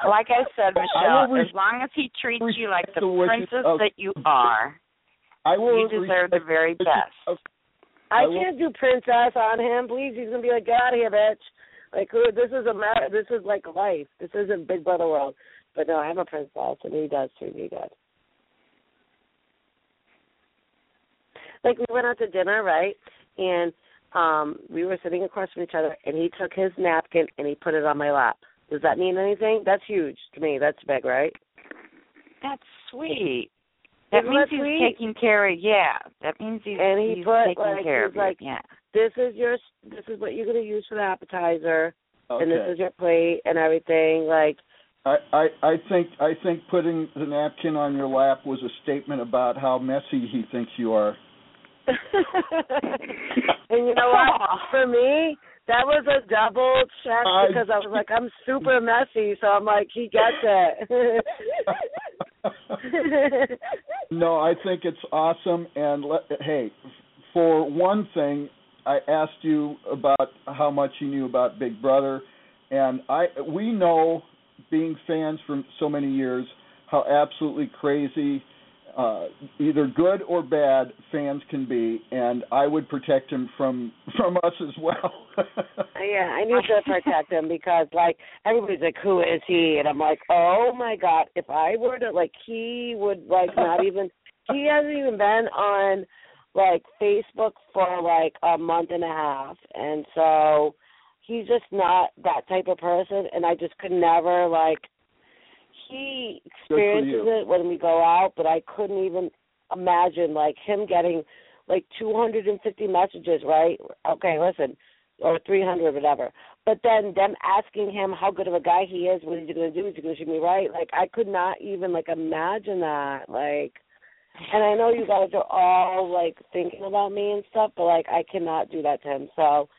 Like I said, Michelle, will res- as long as he treats you like the the princess of- that you are, I will you deserve the very best. of- I I will- can't do princess on him. Please, he's gonna be like, get out of here, bitch. Like, who? This is a matter. This is like life. This isn't Big Brother world. But no, I'm a princess, and he does treat me good. Like we went out to dinner, right? And um we were sitting across from each other, and he took his napkin and he put it on my lap. Does that mean anything? That's huge to me. That's big, right? That's sweet. That Isn't means that he's sweet? taking care of yeah. That means he's, And he he's put, taking like, care he's of you. like, yeah. This is your. This is what you're gonna use for the appetizer, okay. and this is your plate and everything. Like, I, I I think I think putting the napkin on your lap was a statement about how messy he thinks you are. [LAUGHS] and you know what? [LAUGHS] For me, that was a double check I- because I was like, I'm super messy, so I'm like, he gets it. [LAUGHS] no, I think it's awesome. And let, hey, for one thing, I asked you about how much you knew about Big Brother, and I we know, being fans for so many years, how absolutely crazy, uh, either good or bad fans can be, and I would protect him from [LAUGHS] from us as well. [LAUGHS] yeah, I need to protect him because like everybody's like, Who is he? And I'm like, Oh my god, if I were to like he would like not [LAUGHS] even he hasn't even been on like Facebook for like a month and a half and so he's just not that type of person and I just could never like he experiences it when we go out but I couldn't even imagine like him getting like 250 messages, right? Okay, listen, or 300, whatever. But then them asking him how good of a guy he is, what is he going to do? Is he going to shoot me right? Like I could not even like imagine that. Like, and I know you guys are all like thinking about me and stuff, but like I cannot do that to him. So,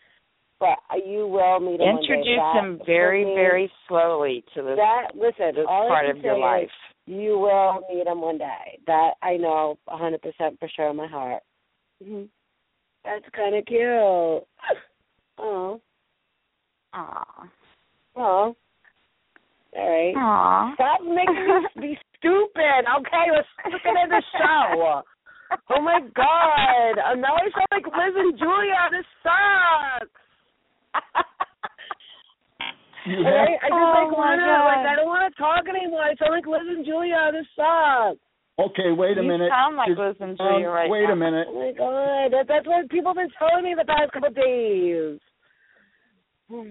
but you will meet him. one day. Introduce him very, very slowly to this, That listen, this all part I of your life. you will meet him one day. That I know a 100% for sure in my heart. hmm That's kind of cute. [LAUGHS] Oh, Aw. oh. All right. Aw. Stop making me [LAUGHS] be stupid. Okay, let's look at the show. Oh my god. Now I sound like Liz and Julia. This sucks. You I, I just Oh like wanna like I don't want to talk anymore. I sound like Liz and Julia. This sucks. Okay, wait a you minute. sound like You're- Liz and um, Julia right wait now. a minute. Oh my god, that, that's what people have been telling me the past couple of days. [SIGHS]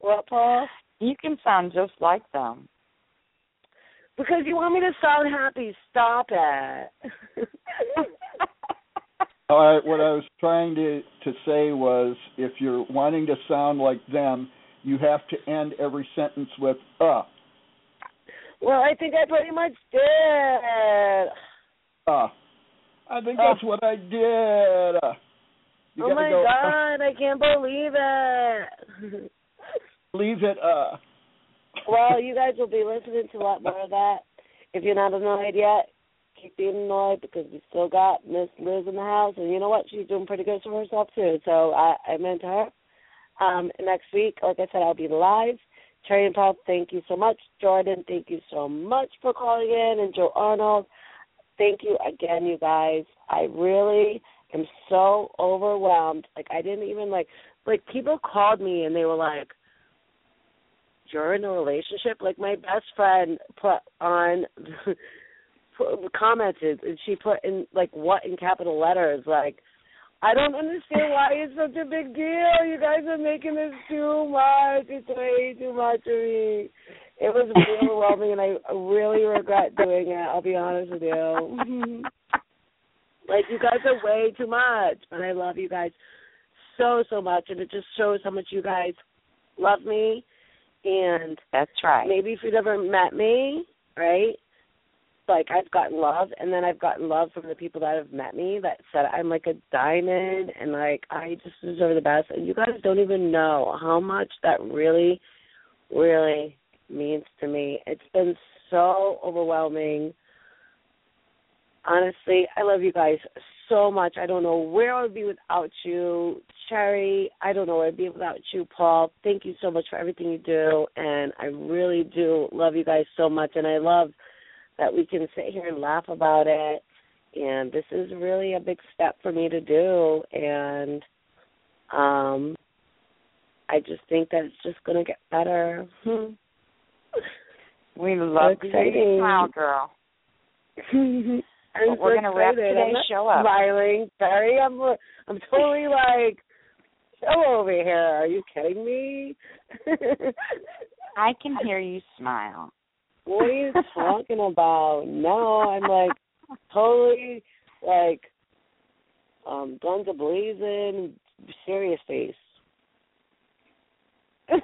what, Paul? You can sound just like them. Because you want me to sound happy. Stop it. [LAUGHS] Right, what I was trying to to say was, if you're wanting to sound like them, you have to end every sentence with "uh." well, I think I pretty much did. Uh. I think Uh. that's what I did. Uh. Oh my go, uh, god, I can't believe it. leave it. Uh. well, you guys will be listening to a lot more of that. If you're not annoyed yet, keep being annoyed because we still got Miss Liz in the house, and you know what? She's doing pretty good for herself too. So I, I meant her. Um, next week, like I said, I'll be live. Terry and Paul, thank you so much. Jordan, thank you so much for calling in, and Joe Arnold, thank you again, you guys. I really am so overwhelmed. Like I didn't even like like people called me and they were like, "You're in a relationship?" Like my best friend put on commented and she put in like what in capital letters like I don't understand why it's such a big deal. You guys are making this too much. It's way too much for me. It was [LAUGHS] overwhelming, and I really regret doing it. I'll be honest with you. [LAUGHS] like you guys are way too much, and I love you guys so so much, and it just shows how much you guys love me. And That's right. maybe if you've never met me, right? Like I've gotten love, and then I've gotten love from the people that have met me that said I'm like a diamond, and like I just deserve the best. And you guys don't even know how much that really, really means to me. It's been so overwhelming. Honestly, I love you guys so much. I don't know where I would be without you. Sherry, I don't know where I'd be without you, Paul. Thank you so much for everything you do. And I really do love you guys so much. And I love that we can sit here and laugh about it. And this is really a big step for me to do. And um I just think that it's just going to get better. We love to see you smile, girl. [LAUGHS] I'm But we're so gonna wrap excited. today's I'm show up. Smiling, sorry, I'm I'm totally like show over here. Are you kidding me? [LAUGHS] I can hear you smile. What are you talking about? No, I'm like totally like um guns a blazing, serious face. All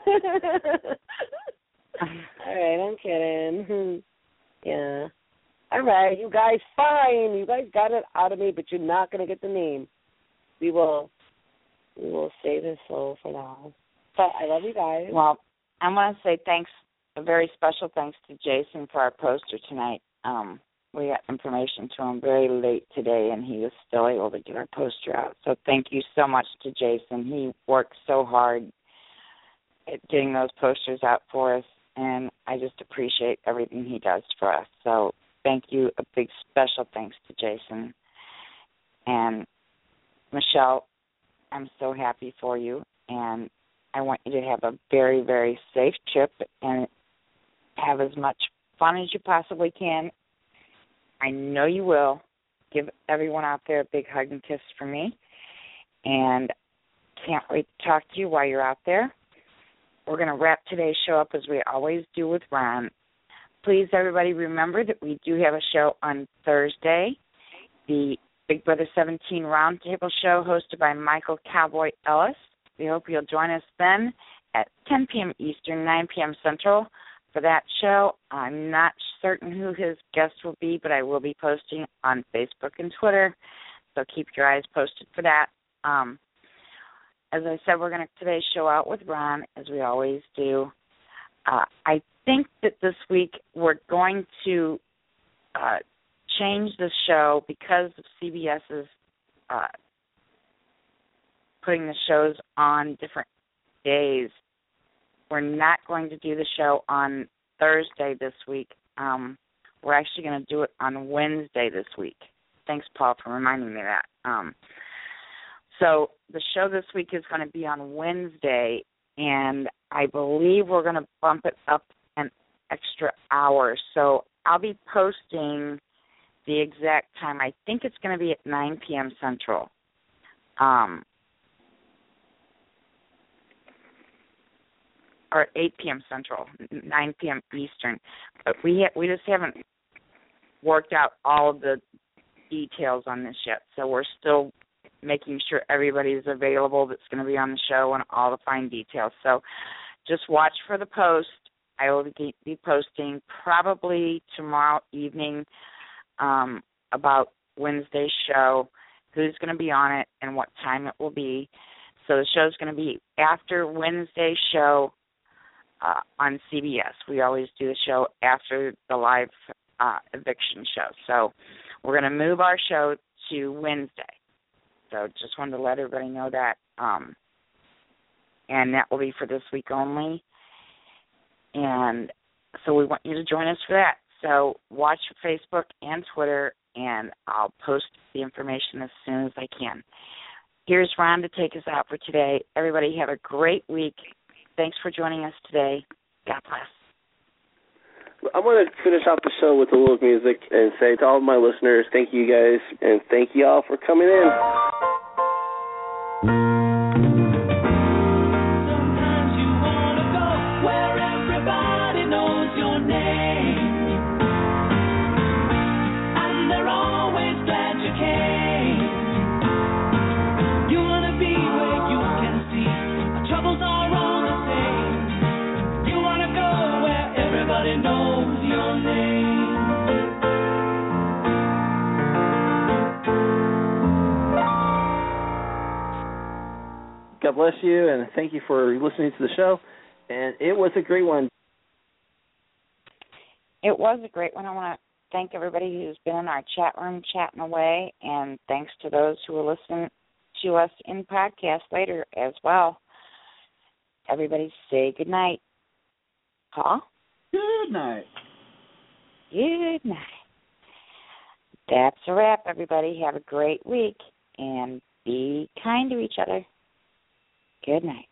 right, I'm kidding. [LAUGHS] yeah. All right, you guys, fine. You guys got it out of me, but you're not gonna get the name. We will, we will save his soul for now. But I love you guys. Well, I want to say thanks, a very special thanks to Jason for our poster tonight. Um, we got information to him very late today, and he was still able to get our poster out. So thank you so much to Jason. He worked so hard at getting those posters out for us, and I just appreciate everything he does for us. So thank you. A big special thanks to Jason. And Michelle, I'm so happy for you, and I want you to have a very, very safe trip and have as much fun as you possibly can. I know you will. Give everyone out there a big hug and kiss for me. And can't wait to talk to you while you're out there. We're going to wrap today's show up as we always do with Ron. Please, everybody, remember that we do have a show on Thursday, the Big Brother 17 Roundtable Show hosted by Michael Cowboy Ellis. We hope you'll join us then at 10 p.m. Eastern, 9 p.m. Central for that show. I'm not certain who his guest will be, but I will be posting on Facebook and Twitter, so keep your eyes posted for that. Um, as I said, we're going to today show out with Ron, as we always do. Uh, I think that this week we're going to uh, change the show because of CBS's uh, putting the shows on different days. We're not going to do the show on Thursday this week. Um, we're actually going to do it on Wednesday this week. Thanks, Paul, for reminding me that. Um, so the show this week is going to be on Wednesday, and I believe we're going to bump it up an extra hour. So I'll be posting the exact time. I think it's going to be at 9 p.m. Central. Um, or 8 p.m. Central, 9 p.m. Eastern. But we ha- we just haven't worked out all of the details on this yet. So we're still making sure everybody's available that's going to be on the show and all the fine details. So just watch for the post. I will be be posting probably tomorrow evening um, about Wednesday's show, who's going to be on it, and what time it will be. So the show's going to be after Wednesday's show uh, on CBS. We always do the show after the live uh, eviction show. So we're going to move our show to Wednesday. So just wanted to let everybody know that. Um, and that will be for this week only. And so we want you to join us for that. So watch Facebook and Twitter, and I'll post the information as soon as I can. Here's Ron to take us out for today. Everybody have a great week. Thanks for joining us today. God bless. I want to finish off the show with a little music and say to all my listeners, thank you guys, and thank you all for coming in. God bless you, and thank you for listening to the show. And it was a great one. It was a great one. I want to thank everybody who's been in our chat room chatting away, and thanks to those who will listen to us in podcast later as well. Everybody say good night. Paul? Good night. Good night. That's a wrap, everybody. Have a great week and be kind to each other. Good night.